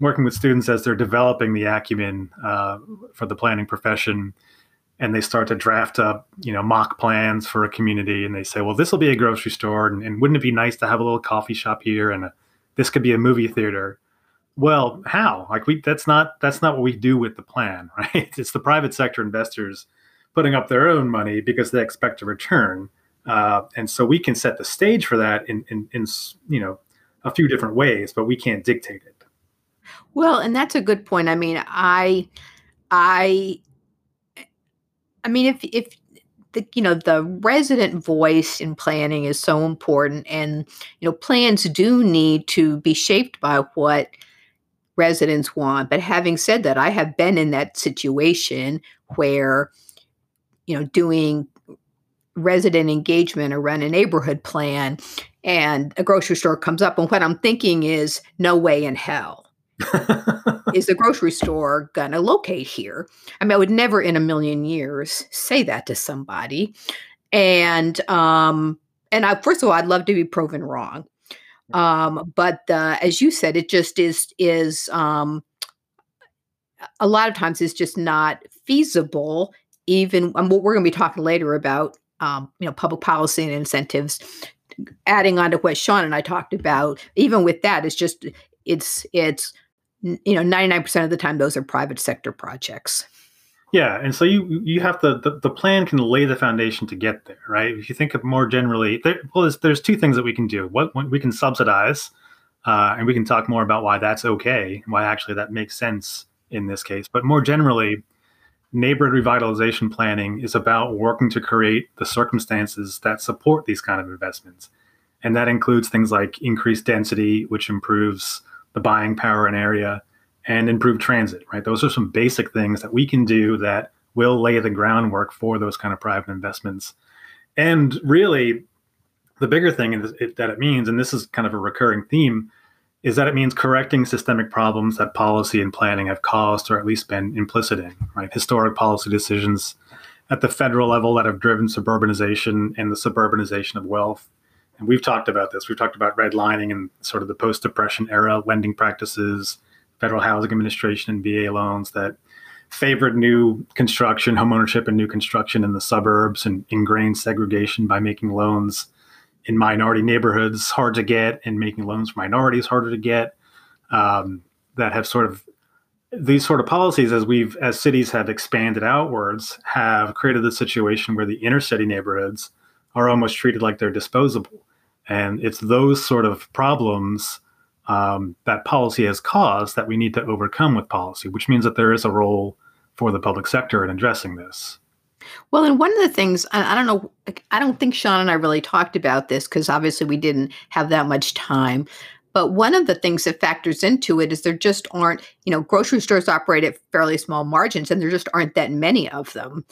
working with students as they're developing the acumen uh, for the planning profession, and they start to draft up, you know, mock plans for a community, and they say, well, this will be a grocery store, and, and wouldn't it be nice to have a little coffee shop here, and a, this could be a movie theater well how? Like we that's not that's not what we do with the plan right? It's the private sector investors putting up their own money because they expect a return. Uh, and so we can set the stage for that in, in in you know a few different ways but we can't dictate it. Well and that's a good point. I mean i i i mean if if the you know the resident voice in planning is so important and you know plans do need to be shaped by what residents want but having said that i have been in that situation where you know doing resident engagement around a neighborhood plan and a grocery store comes up and what i'm thinking is no way in hell is the grocery store going to locate here? I mean, I would never in a million years say that to somebody. And um and I first of all, I'd love to be proven wrong. Um, but uh, as you said, it just is is um a lot of times it's just not feasible. Even um, what we're going to be talking later about, um, you know, public policy and incentives. Adding on to what Sean and I talked about, even with that, it's just it's it's you know 99% of the time those are private sector projects yeah and so you you have to the, the plan can lay the foundation to get there right? If you think of more generally there, well there's, there's two things that we can do. What, we can subsidize uh, and we can talk more about why that's okay why actually that makes sense in this case. But more generally neighborhood revitalization planning is about working to create the circumstances that support these kind of investments. And that includes things like increased density which improves the buying power in area, and improve transit, right? Those are some basic things that we can do that will lay the groundwork for those kind of private investments. And really, the bigger thing that it means, and this is kind of a recurring theme, is that it means correcting systemic problems that policy and planning have caused or at least been implicit in, right? Historic policy decisions at the federal level that have driven suburbanization and the suburbanization of wealth and we've talked about this. We've talked about redlining and sort of the post depression era lending practices, Federal Housing Administration and VA loans that favored new construction, homeownership, and new construction in the suburbs and ingrained segregation by making loans in minority neighborhoods hard to get and making loans for minorities harder to get. Um, that have sort of these sort of policies as we've as cities have expanded outwards have created the situation where the inner city neighborhoods are almost treated like they're disposable and it's those sort of problems um, that policy has caused that we need to overcome with policy, which means that there is a role for the public sector in addressing this. Well, and one of the things, I don't know, I don't think Sean and I really talked about this because obviously we didn't have that much time. But one of the things that factors into it is there just aren't, you know, grocery stores operate at fairly small margins and there just aren't that many of them.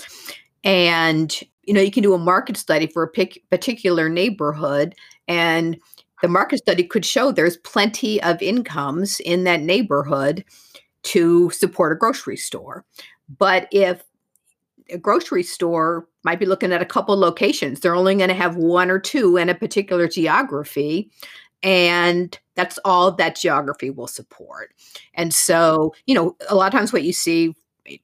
And, you know, you can do a market study for a particular neighborhood and the market study could show there's plenty of incomes in that neighborhood to support a grocery store. But if a grocery store might be looking at a couple locations, they're only going to have one or two in a particular geography. And that's all that geography will support. And so, you know, a lot of times what you see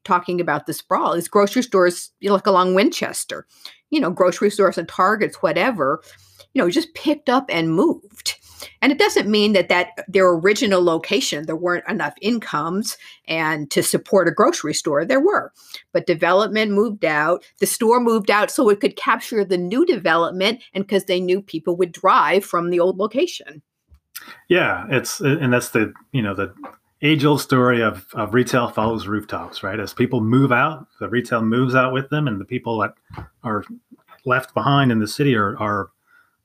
talking about the sprawl is grocery stores, you look along Winchester, you know, grocery stores and Targets, whatever you know, just picked up and moved. And it doesn't mean that that their original location there weren't enough incomes and to support a grocery store there were. But development moved out, the store moved out so it could capture the new development and because they knew people would drive from the old location. Yeah, it's and that's the, you know, the age old story of, of retail follows rooftops, right? As people move out, the retail moves out with them, and the people that are left behind in the city are, are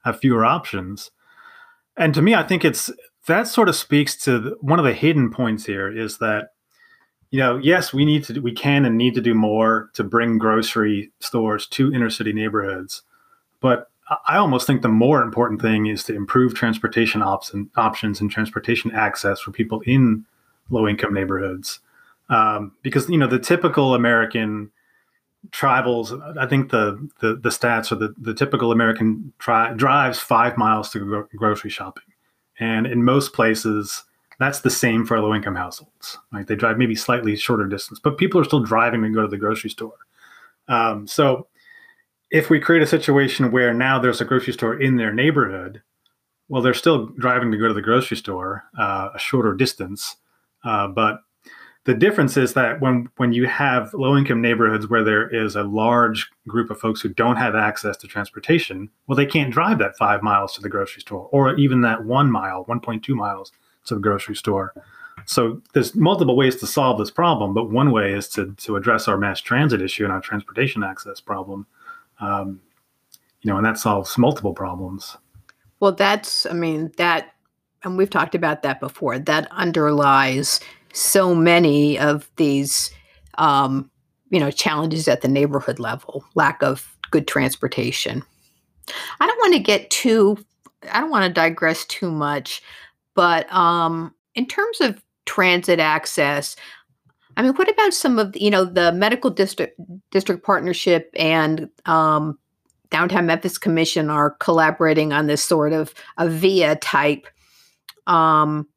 have fewer options. And to me, I think it's that sort of speaks to one of the hidden points here is that you know, yes, we need to, we can and need to do more to bring grocery stores to inner city neighborhoods. But I almost think the more important thing is to improve transportation op- options and transportation access for people in low income neighborhoods. Um, because, you know, the typical American tribals i think the the, the stats are the, the typical american tri- drives five miles to go grocery shopping. And in most places that's the same for low income households. Right they drive maybe slightly shorter distance but people are still driving to go to the grocery store. Um, so if we create a situation where now there's a grocery store in their neighborhood well they're still driving to go to the grocery store uh, a shorter distance uh, but the difference is that when when you have low income neighborhoods where there is a large group of folks who don't have access to transportation, well, they can't drive that five miles to the grocery store, or even that one mile, one point two miles to the grocery store. So there's multiple ways to solve this problem, but one way is to to address our mass transit issue and our transportation access problem. Um, you know, and that solves multiple problems. Well, that's, I mean, that, and we've talked about that before, that underlies so many of these, um, you know, challenges at the neighborhood level, lack of good transportation. I don't want to get too, I don't want to digress too much, but um, in terms of transit access, I mean, what about some of you know the medical district district partnership and um, downtown Memphis Commission are collaborating on this sort of a via type um,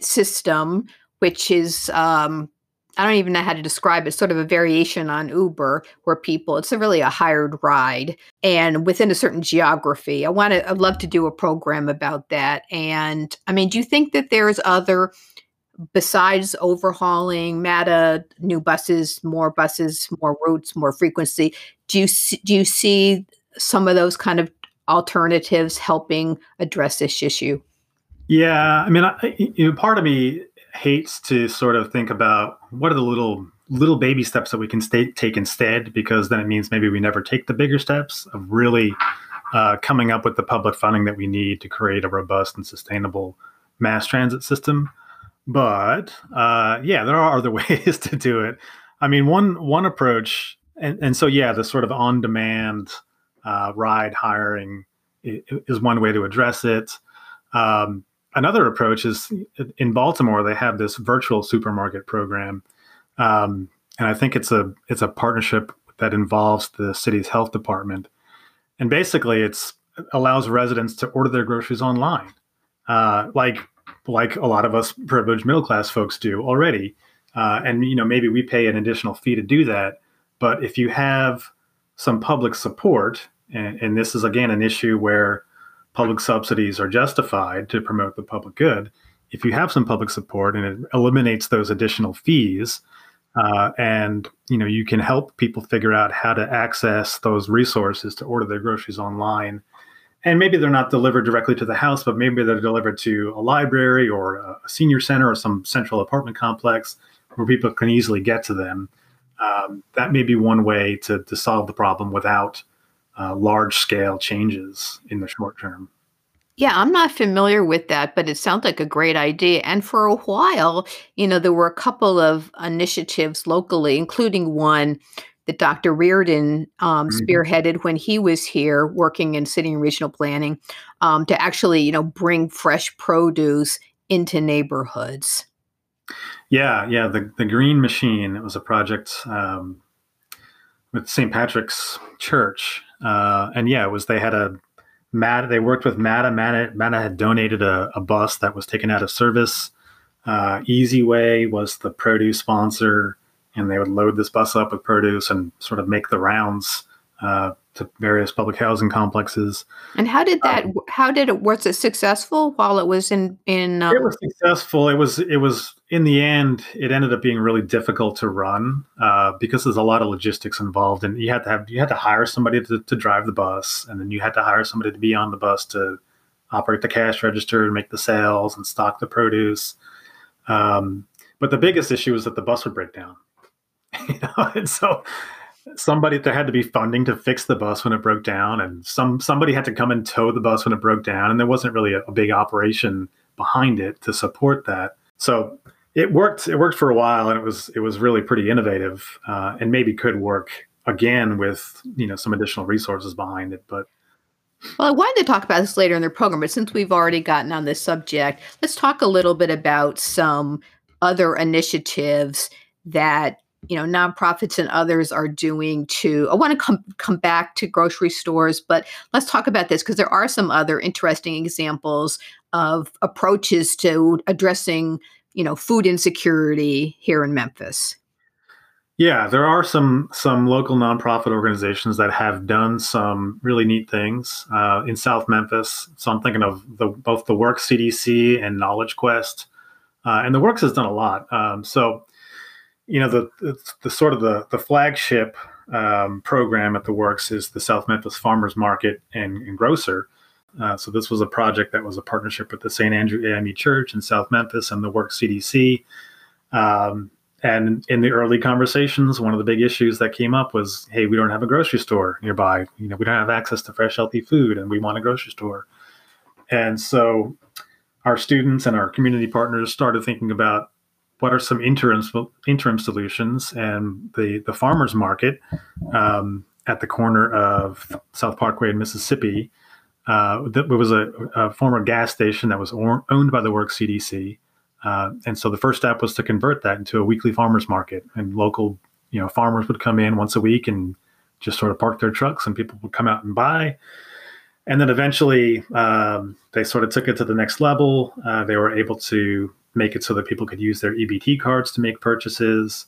system, which is um, I don't even know how to describe it. Sort of a variation on Uber, where people it's really a hired ride, and within a certain geography. I want to. I'd love to do a program about that. And I mean, do you think that there's other besides overhauling MATA, new buses, more buses, more routes, more frequency? Do you do you see some of those kind of alternatives helping address this issue? Yeah, I mean, I, you know, part of me hates to sort of think about what are the little little baby steps that we can stay, take instead, because then it means maybe we never take the bigger steps of really uh, coming up with the public funding that we need to create a robust and sustainable mass transit system. But uh, yeah, there are other ways to do it. I mean, one one approach, and, and so yeah, the sort of on demand uh, ride hiring is one way to address it. Um, another approach is in Baltimore they have this virtual supermarket program, um, and I think it's a it's a partnership that involves the city's health department, and basically it's allows residents to order their groceries online, uh, like like a lot of us privileged middle class folks do already, uh, and you know maybe we pay an additional fee to do that, but if you have some public support, and, and this is again an issue where public subsidies are justified to promote the public good, if you have some public support and it eliminates those additional fees, uh, and you know you can help people figure out how to access those resources to order their groceries online, and maybe they're not delivered directly to the house, but maybe they're delivered to a library or a senior center or some central apartment complex where people can easily get to them. Um, that may be one way to, to solve the problem without uh, large scale changes in the short term. Yeah, I'm not familiar with that, but it sounds like a great idea. And for a while, you know, there were a couple of initiatives locally, including one that Dr. Reardon um, mm-hmm. spearheaded when he was here working in city and regional planning um, to actually, you know, bring fresh produce into neighborhoods. Yeah, yeah. The, the Green Machine, it was a project um, with St. Patrick's Church uh, and yeah, it was they had a MATA. They worked with MATA. MATA, MATA had donated a, a, bus that was taken out of service. Uh, Easy Way was the produce sponsor, and they would load this bus up with produce and sort of make the rounds uh, to various public housing complexes. And how did that? Um, how did it? Was it successful while it was in in? Um... It was successful. It was. It was in the end. It ended up being really difficult to run uh, because there's a lot of logistics involved, and you had to have you had to hire somebody to, to drive the bus, and then you had to hire somebody to be on the bus to operate the cash register and make the sales and stock the produce. Um, but the biggest issue was that the bus would break down. you know, and so somebody there had to be funding to fix the bus when it broke down and some somebody had to come and tow the bus when it broke down and there wasn't really a, a big operation behind it to support that. So it worked it worked for a while and it was it was really pretty innovative uh, and maybe could work again with you know some additional resources behind it but well, I wanted to talk about this later in the program, but since we've already gotten on this subject, let's talk a little bit about some other initiatives that you know nonprofits and others are doing to i want to come come back to grocery stores but let's talk about this because there are some other interesting examples of approaches to addressing you know food insecurity here in memphis. Yeah there are some some local nonprofit organizations that have done some really neat things uh, in south memphis. So i'm thinking of the, both the works cdc and knowledge quest uh, and the works has done a lot. Um, so you know the, the, the sort of the the flagship um, program at the works is the South Memphis Farmers Market and, and Grocer. Uh, so this was a project that was a partnership with the St. Andrew AME Church in South Memphis and the Work CDC. Um, and in the early conversations, one of the big issues that came up was, hey, we don't have a grocery store nearby. You know, we don't have access to fresh, healthy food, and we want a grocery store. And so our students and our community partners started thinking about what are some interim interim solutions, and the the farmers market um, at the corner of South Parkway and Mississippi. Uh, that was a, a, former gas station that was or, owned by the Work CDC, uh, and so the first step was to convert that into a weekly farmers market, and local you know farmers would come in once a week and just sort of park their trucks, and people would come out and buy. And then eventually, um, they sort of took it to the next level. Uh, they were able to make it so that people could use their EBT cards to make purchases.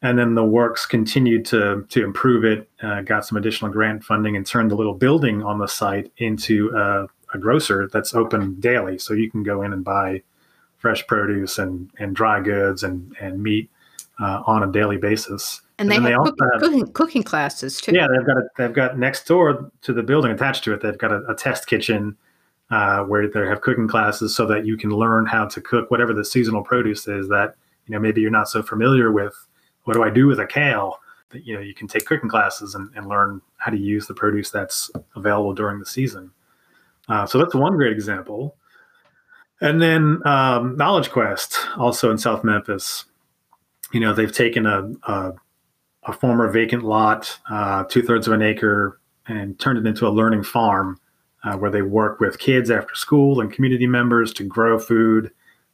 And then the works continued to to improve it, uh, got some additional grant funding, and turned the little building on the site into a, a grocer that's open daily. So you can go in and buy fresh produce and, and dry goods and, and meat uh, on a daily basis. And, and they, have, they cooking, have cooking, cooking, classes too. Yeah, they've got a, they've got next door to the building attached to it. They've got a, a test kitchen uh, where they have cooking classes so that you can learn how to cook whatever the seasonal produce is that you know maybe you're not so familiar with. What do I do with a kale? That you know you can take cooking classes and, and learn how to use the produce that's available during the season. Uh, so that's one great example. And then um, Knowledge Quest, also in South Memphis. You know they've taken a, a, a former vacant lot, uh, two thirds of an acre, and turned it into a learning farm uh, where they work with kids after school and community members to grow food.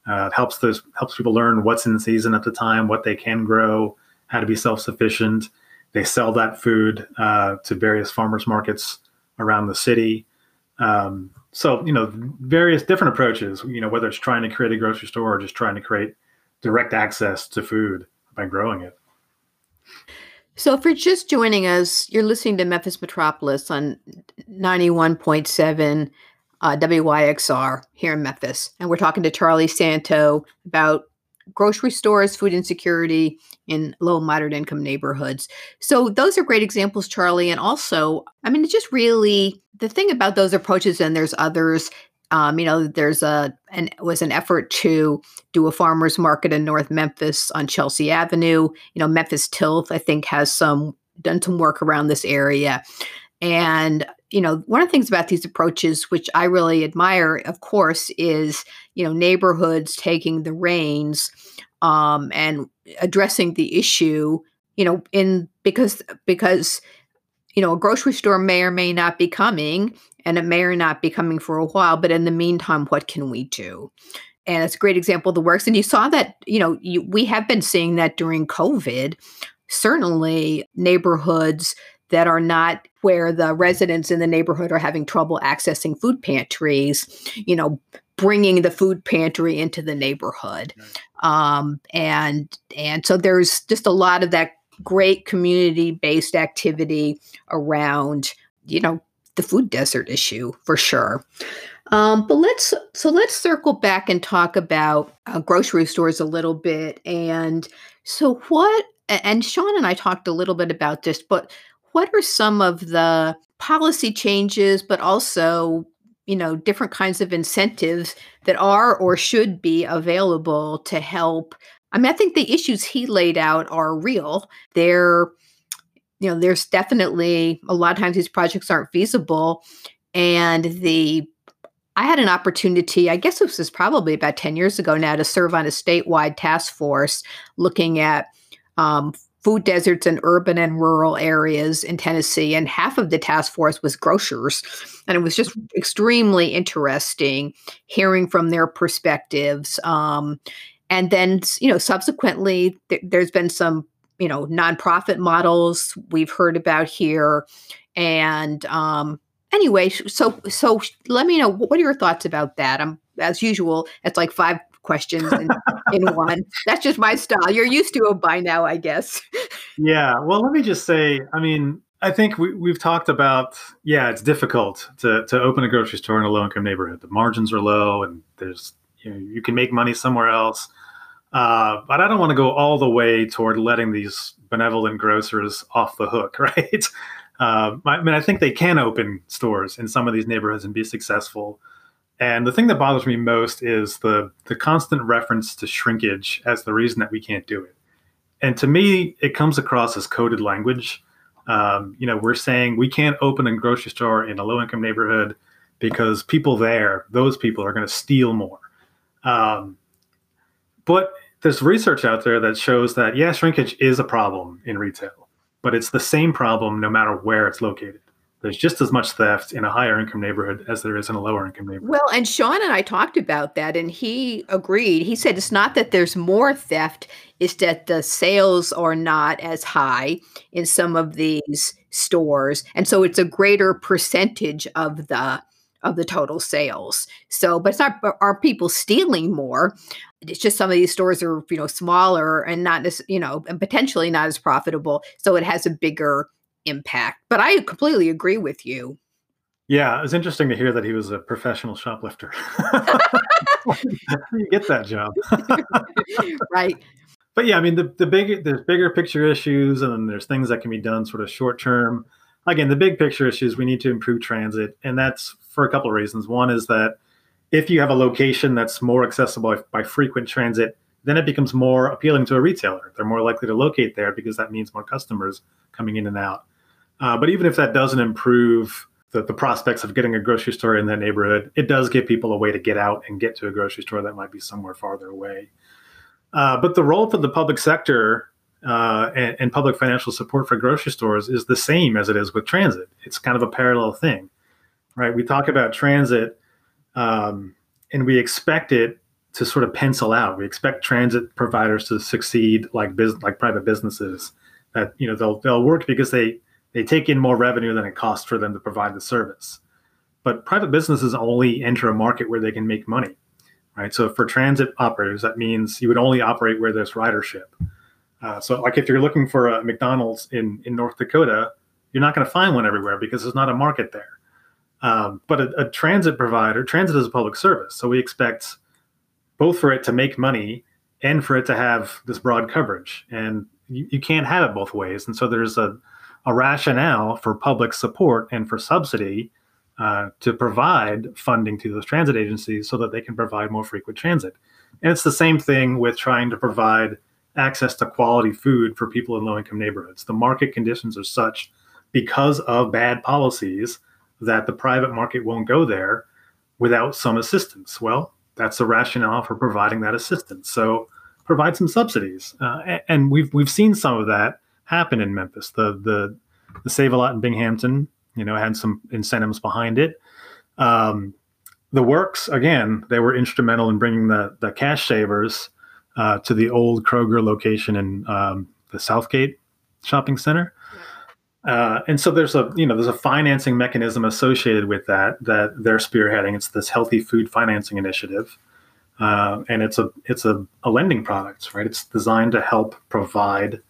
Uh, helps those helps people learn what's in season at the time, what they can grow, how to be self sufficient. They sell that food uh, to various farmers markets around the city. Um, so you know, various different approaches. You know, whether it's trying to create a grocery store or just trying to create direct access to food by growing it. So, if you're just joining us, you're listening to Memphis Metropolis on 91.7 uh, WYXR here in Memphis. And we're talking to Charlie Santo about grocery stores, food insecurity in low moderate income neighborhoods. So, those are great examples, Charlie. And also, I mean, it's just really the thing about those approaches, and there's others, um, you know, there's a an was an effort to do a farmers market in North Memphis on Chelsea Avenue. You know, Memphis Tilth I think has some done some work around this area, and you know, one of the things about these approaches, which I really admire, of course, is you know neighborhoods taking the reins um, and addressing the issue. You know, in because because you know, a grocery store may or may not be coming, and it may or not be coming for a while. But in the meantime, what can we do? And it's a great example of the works. And you saw that, you know, you, we have been seeing that during COVID. Certainly, neighborhoods that are not where the residents in the neighborhood are having trouble accessing food pantries, you know, bringing the food pantry into the neighborhood. Um, and and so there's just a lot of that great community based activity around, you know, the food desert issue for sure. Um, but let's so let's circle back and talk about uh, grocery stores a little bit. And so, what? And Sean and I talked a little bit about this, but what are some of the policy changes, but also you know different kinds of incentives that are or should be available to help I mean, I think the issues he laid out are real. They're, you know, there's definitely a lot of times these projects aren't feasible. And the, I had an opportunity, I guess this was probably about 10 years ago now, to serve on a statewide task force looking at um, food deserts in urban and rural areas in Tennessee. And half of the task force was grocers. And it was just extremely interesting hearing from their perspectives. Um, and then you know subsequently th- there's been some you know nonprofit models we've heard about here. And um anyway so so let me know what are your thoughts about that? I'm as usual it's like five questions in, in one. That's just my style. You're used to it by now i guess. Yeah. Well let me just say i mean I think we, we've talked about, yeah, it's difficult to, to open a grocery store in a low income neighborhood. The margins are low and there's you know you can make money somewhere else. Uh, but I don't want to go all the way toward letting these benevolent grocers off the hook, right? Uh, I mean, I think they can open stores in some of these neighborhoods and be successful. And the thing that bothers me most is the the constant reference to shrinkage as the reason that we can't do it. and to me, it comes across as coded language. Um, you know, we're saying we can't open a grocery store in a low income neighborhood because people there, those people are going to steal more. Um, but there's research out there that shows that, yeah, shrinkage is a problem in retail, but it's the same problem no matter where it's located there's just as much theft in a higher income neighborhood as there is in a lower income neighborhood. Well, and Sean and I talked about that, and he agreed. He said it's not that there's more theft, it's that the sales are not as high in some of these stores. And so it's a greater percentage of the of the total sales. So, but it's not are people stealing more? It's just some of these stores are, you know, smaller and not as, you know, and potentially not as profitable. So it has a bigger impact. But I completely agree with you. Yeah, it was interesting to hear that he was a professional shoplifter. How do you get that job? right. But yeah, I mean, the, the big there's bigger picture issues, and then there's things that can be done sort of short term. Again, the big picture issues we need to improve transit, and that's for a couple of reasons. One is that if you have a location that's more accessible by, frequent transit, then it becomes more appealing to a retailer. They're more likely to locate there because that means more customers coming in and out. Uh, but even if that doesn't improve the, the prospects of getting a grocery store in that neighborhood, it does give people a way to get out and get to a grocery store that might be somewhere farther away. Uh, but the role for the public sector uh, and, and, public financial support for grocery stores is the same as it is with transit. It's kind of a parallel thing, right? We talk about transit um, and we expect it to sort of pencil out. We expect transit providers to succeed like business, like private businesses. That you know they'll they'll work because they they take in more revenue than it costs for them to provide the service. But private businesses only enter a market where they can make money, right? So for transit operators, that means you would only operate where there's ridership. Uh, so, like if you're looking for a McDonald's in in North Dakota, you're not going to find one everywhere because there's not a market there. Um, but a, a transit provider, transit is a public service, so we expect both for it to make money and for it to have this broad coverage. And you, you can't have it both ways. And so there's a a rationale for public support and for subsidy uh, to provide funding to those transit agencies so that they can provide more frequent transit. And it's the same thing with trying to provide access to quality food for people in low income neighborhoods. The market conditions are such because of bad policies that the private market won't go there without some assistance. Well, that's the rationale for providing that assistance. So provide some subsidies, uh, and we've we've seen some of that happen in Memphis. The the the Save a Lot in Binghampton, you know, had some incentives behind it. Um, the Works again, they were instrumental in bringing the the cash savers uh, to the old Kroger location in um, the Southgate shopping center. Uh, and so there's a you know there's a financing mechanism associated with that that they're spearheading. It's this healthy food financing initiative, uh, and it's a it's a, a lending product, right? It's designed to help provide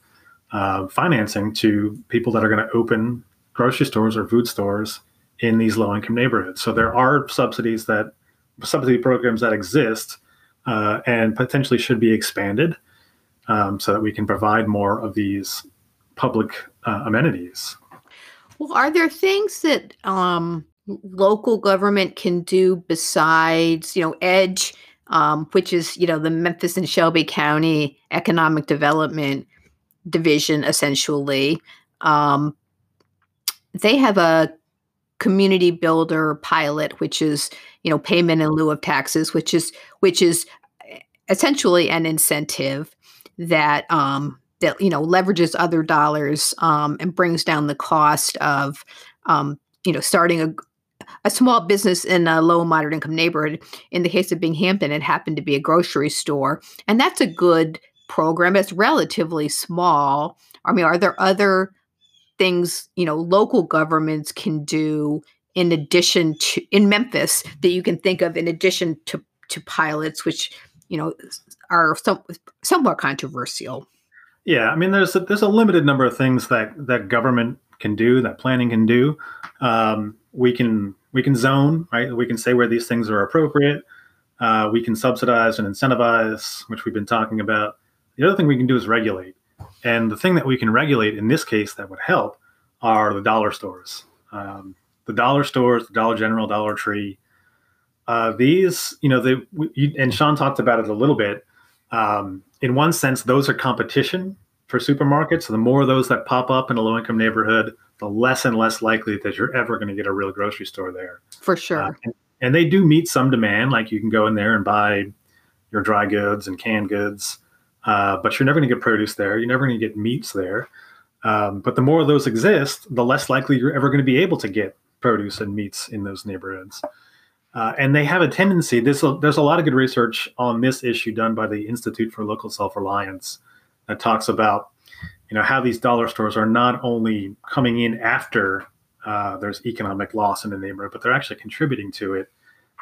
uh, financing to people that are going to open grocery stores or food stores in these low income neighborhoods. So there are subsidies that subsidy programs that exist uh, and potentially should be expanded um, so that we can provide more of these public uh, amenities. Well, are there things that um, local government can do besides, you know, EDGE, um, which is, you know, the Memphis and Shelby County Economic Development division essentially. Um, they have a community builder pilot, which is you know payment in lieu of taxes, which is which is essentially an incentive that um, that you know leverages other dollars um, and brings down the cost of um, you know starting a a small business in a low moderate income neighborhood. In the case of Binghampton, it happened to be a grocery store, and that's a good program. It's relatively small. I mean, are there other things, you know, local governments can do in addition to in Memphis that you can think of in addition to to pilots, which you know are some, somewhat controversial? Yeah, I mean, there's a, there's a limited number of things that that government can do, that planning can do. Um, we can we can zone, right? We can say where these things are appropriate. Uh, we can subsidize and incentivize, which we've been talking about. The other thing we can do is regulate. And the thing that we can regulate in this case that would help are the dollar stores. Um, the dollar stores, the Dollar General, Dollar Tree. Uh, these, you know, they we, and Sean talked about it a little bit. Um, in one sense, those are competition for supermarkets. The more of those that pop up in a low income neighborhood, the less and less likely that you're ever going to get a real grocery store there. For sure. Uh, and, and they do meet some demand. Like you can go in there and buy your dry goods and canned goods, uh, but you're never going to get produce there. You're never going to get meats there. Um, but the more of those exist, the less likely you're ever going to be able to get produce and meats in those neighborhoods. Uh, and they have a tendency. This there's a lot of good research on this issue done by the Institute for Local Self Reliance that talks about, you know, how these dollar stores are not only coming in after uh, there's economic loss in the neighborhood, but they're actually contributing to it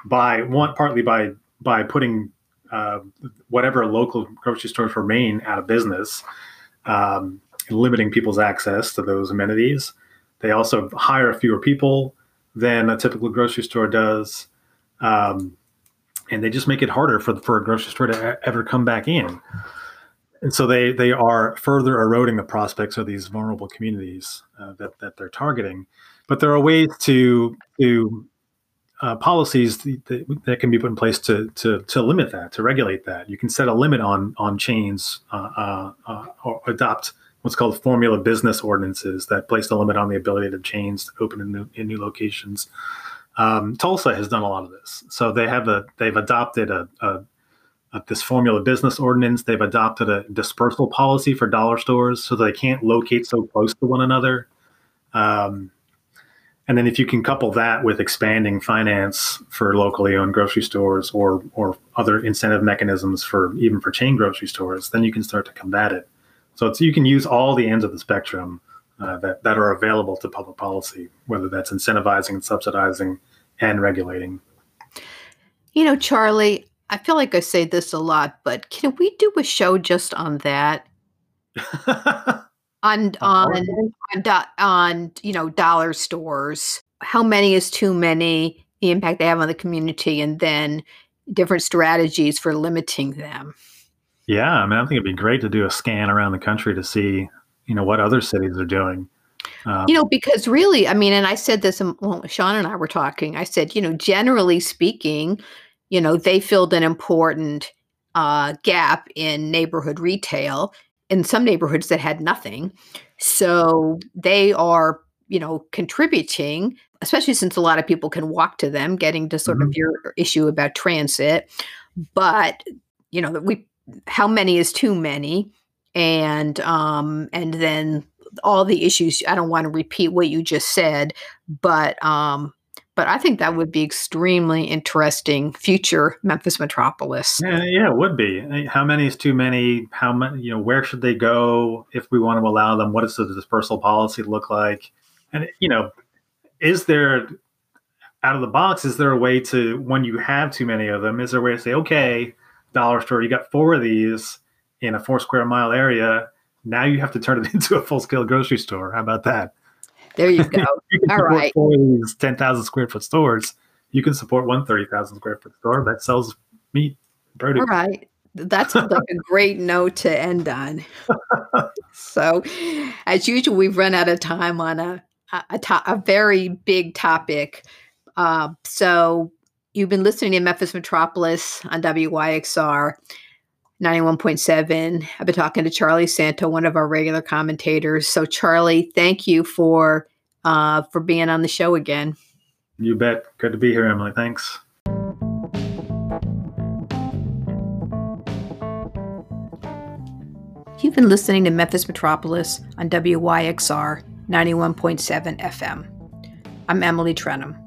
by one partly by by putting uh, whatever local grocery stores remain out of business, um, limiting people's access to those amenities. They also hire fewer people than a typical grocery store does. Um, and they just make it harder for, for a grocery store to ever come back in. And so they, they are further eroding the prospects of these vulnerable communities uh, that, that they're targeting. But there are ways to, to uh, policies that, that, can be put in place to, to, to limit that, to regulate that. You can set a limit on, on chains uh, uh, uh or adopt what's called formula business ordinances that place a limit on the ability of chains to open in new, in new locations. Um, Tulsa has done a lot of this. So they have a they've adopted a, a, a, this formula business ordinance. They've adopted a dispersal policy for dollar stores so they can't locate so close to one another. Um, and then if you can couple that with expanding finance for locally owned grocery stores or or other incentive mechanisms for even for chain grocery stores, then you can start to combat it. So it's you can use all the ends of the spectrum uh, that, that are available to public policy, whether that's incentivizing, and subsidizing, and regulating. You know, Charlie, I feel like I say this a lot, but can we do a show just on that? on on on on you know dollar stores. How many is too many? The impact they have on the community, and then different strategies for limiting them. Yeah, I mean, I think it'd be great to do a scan around the country to see you know what other cities are doing. Um, you know, because really, I mean, and I said this, um, well, Sean and I were talking. I said, you know, generally speaking, you know, they filled an important uh, gap in neighborhood retail in some neighborhoods that had nothing. So they are, you know, contributing, especially since a lot of people can walk to them, getting to sort mm-hmm. of your issue about transit. But, you know, that we, how many is too many? And um, and then all the issues. I don't want to repeat what you just said, but um, but I think that would be extremely interesting future Memphis metropolis. Yeah, yeah, it would be. How many is too many? How many? You know, where should they go if we want to allow them? What does the dispersal policy look like? And you know, is there out of the box? Is there a way to when you have too many of them? Is there a way to say, okay, dollar store, you got four of these in a four square mile area. Now you have to turn it into a full scale grocery store. How about that? There you go. you All right. Four of these 10,000 square foot stores. You can support one 30,000 square foot store that sells meat, produce. All right. That's like a great note to end on. so, as usual, we've run out of time on a a, to- a very big topic. Uh, so, you've been listening to Memphis Metropolis on WYXR. 91.7. I've been talking to Charlie Santo, one of our regular commentators. So, Charlie, thank you for uh, for being on the show again. You bet. Good to be here, Emily. Thanks. You've been listening to Memphis Metropolis on WYXR 91.7 FM. I'm Emily Trenholm.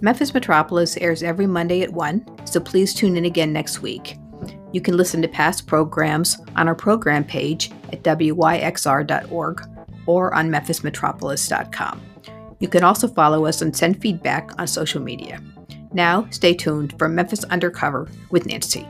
Memphis Metropolis airs every Monday at 1, so please tune in again next week. You can listen to past programs on our program page at wyxr.org or on memphismetropolis.com. You can also follow us and send feedback on social media. Now, stay tuned for Memphis Undercover with Nancy.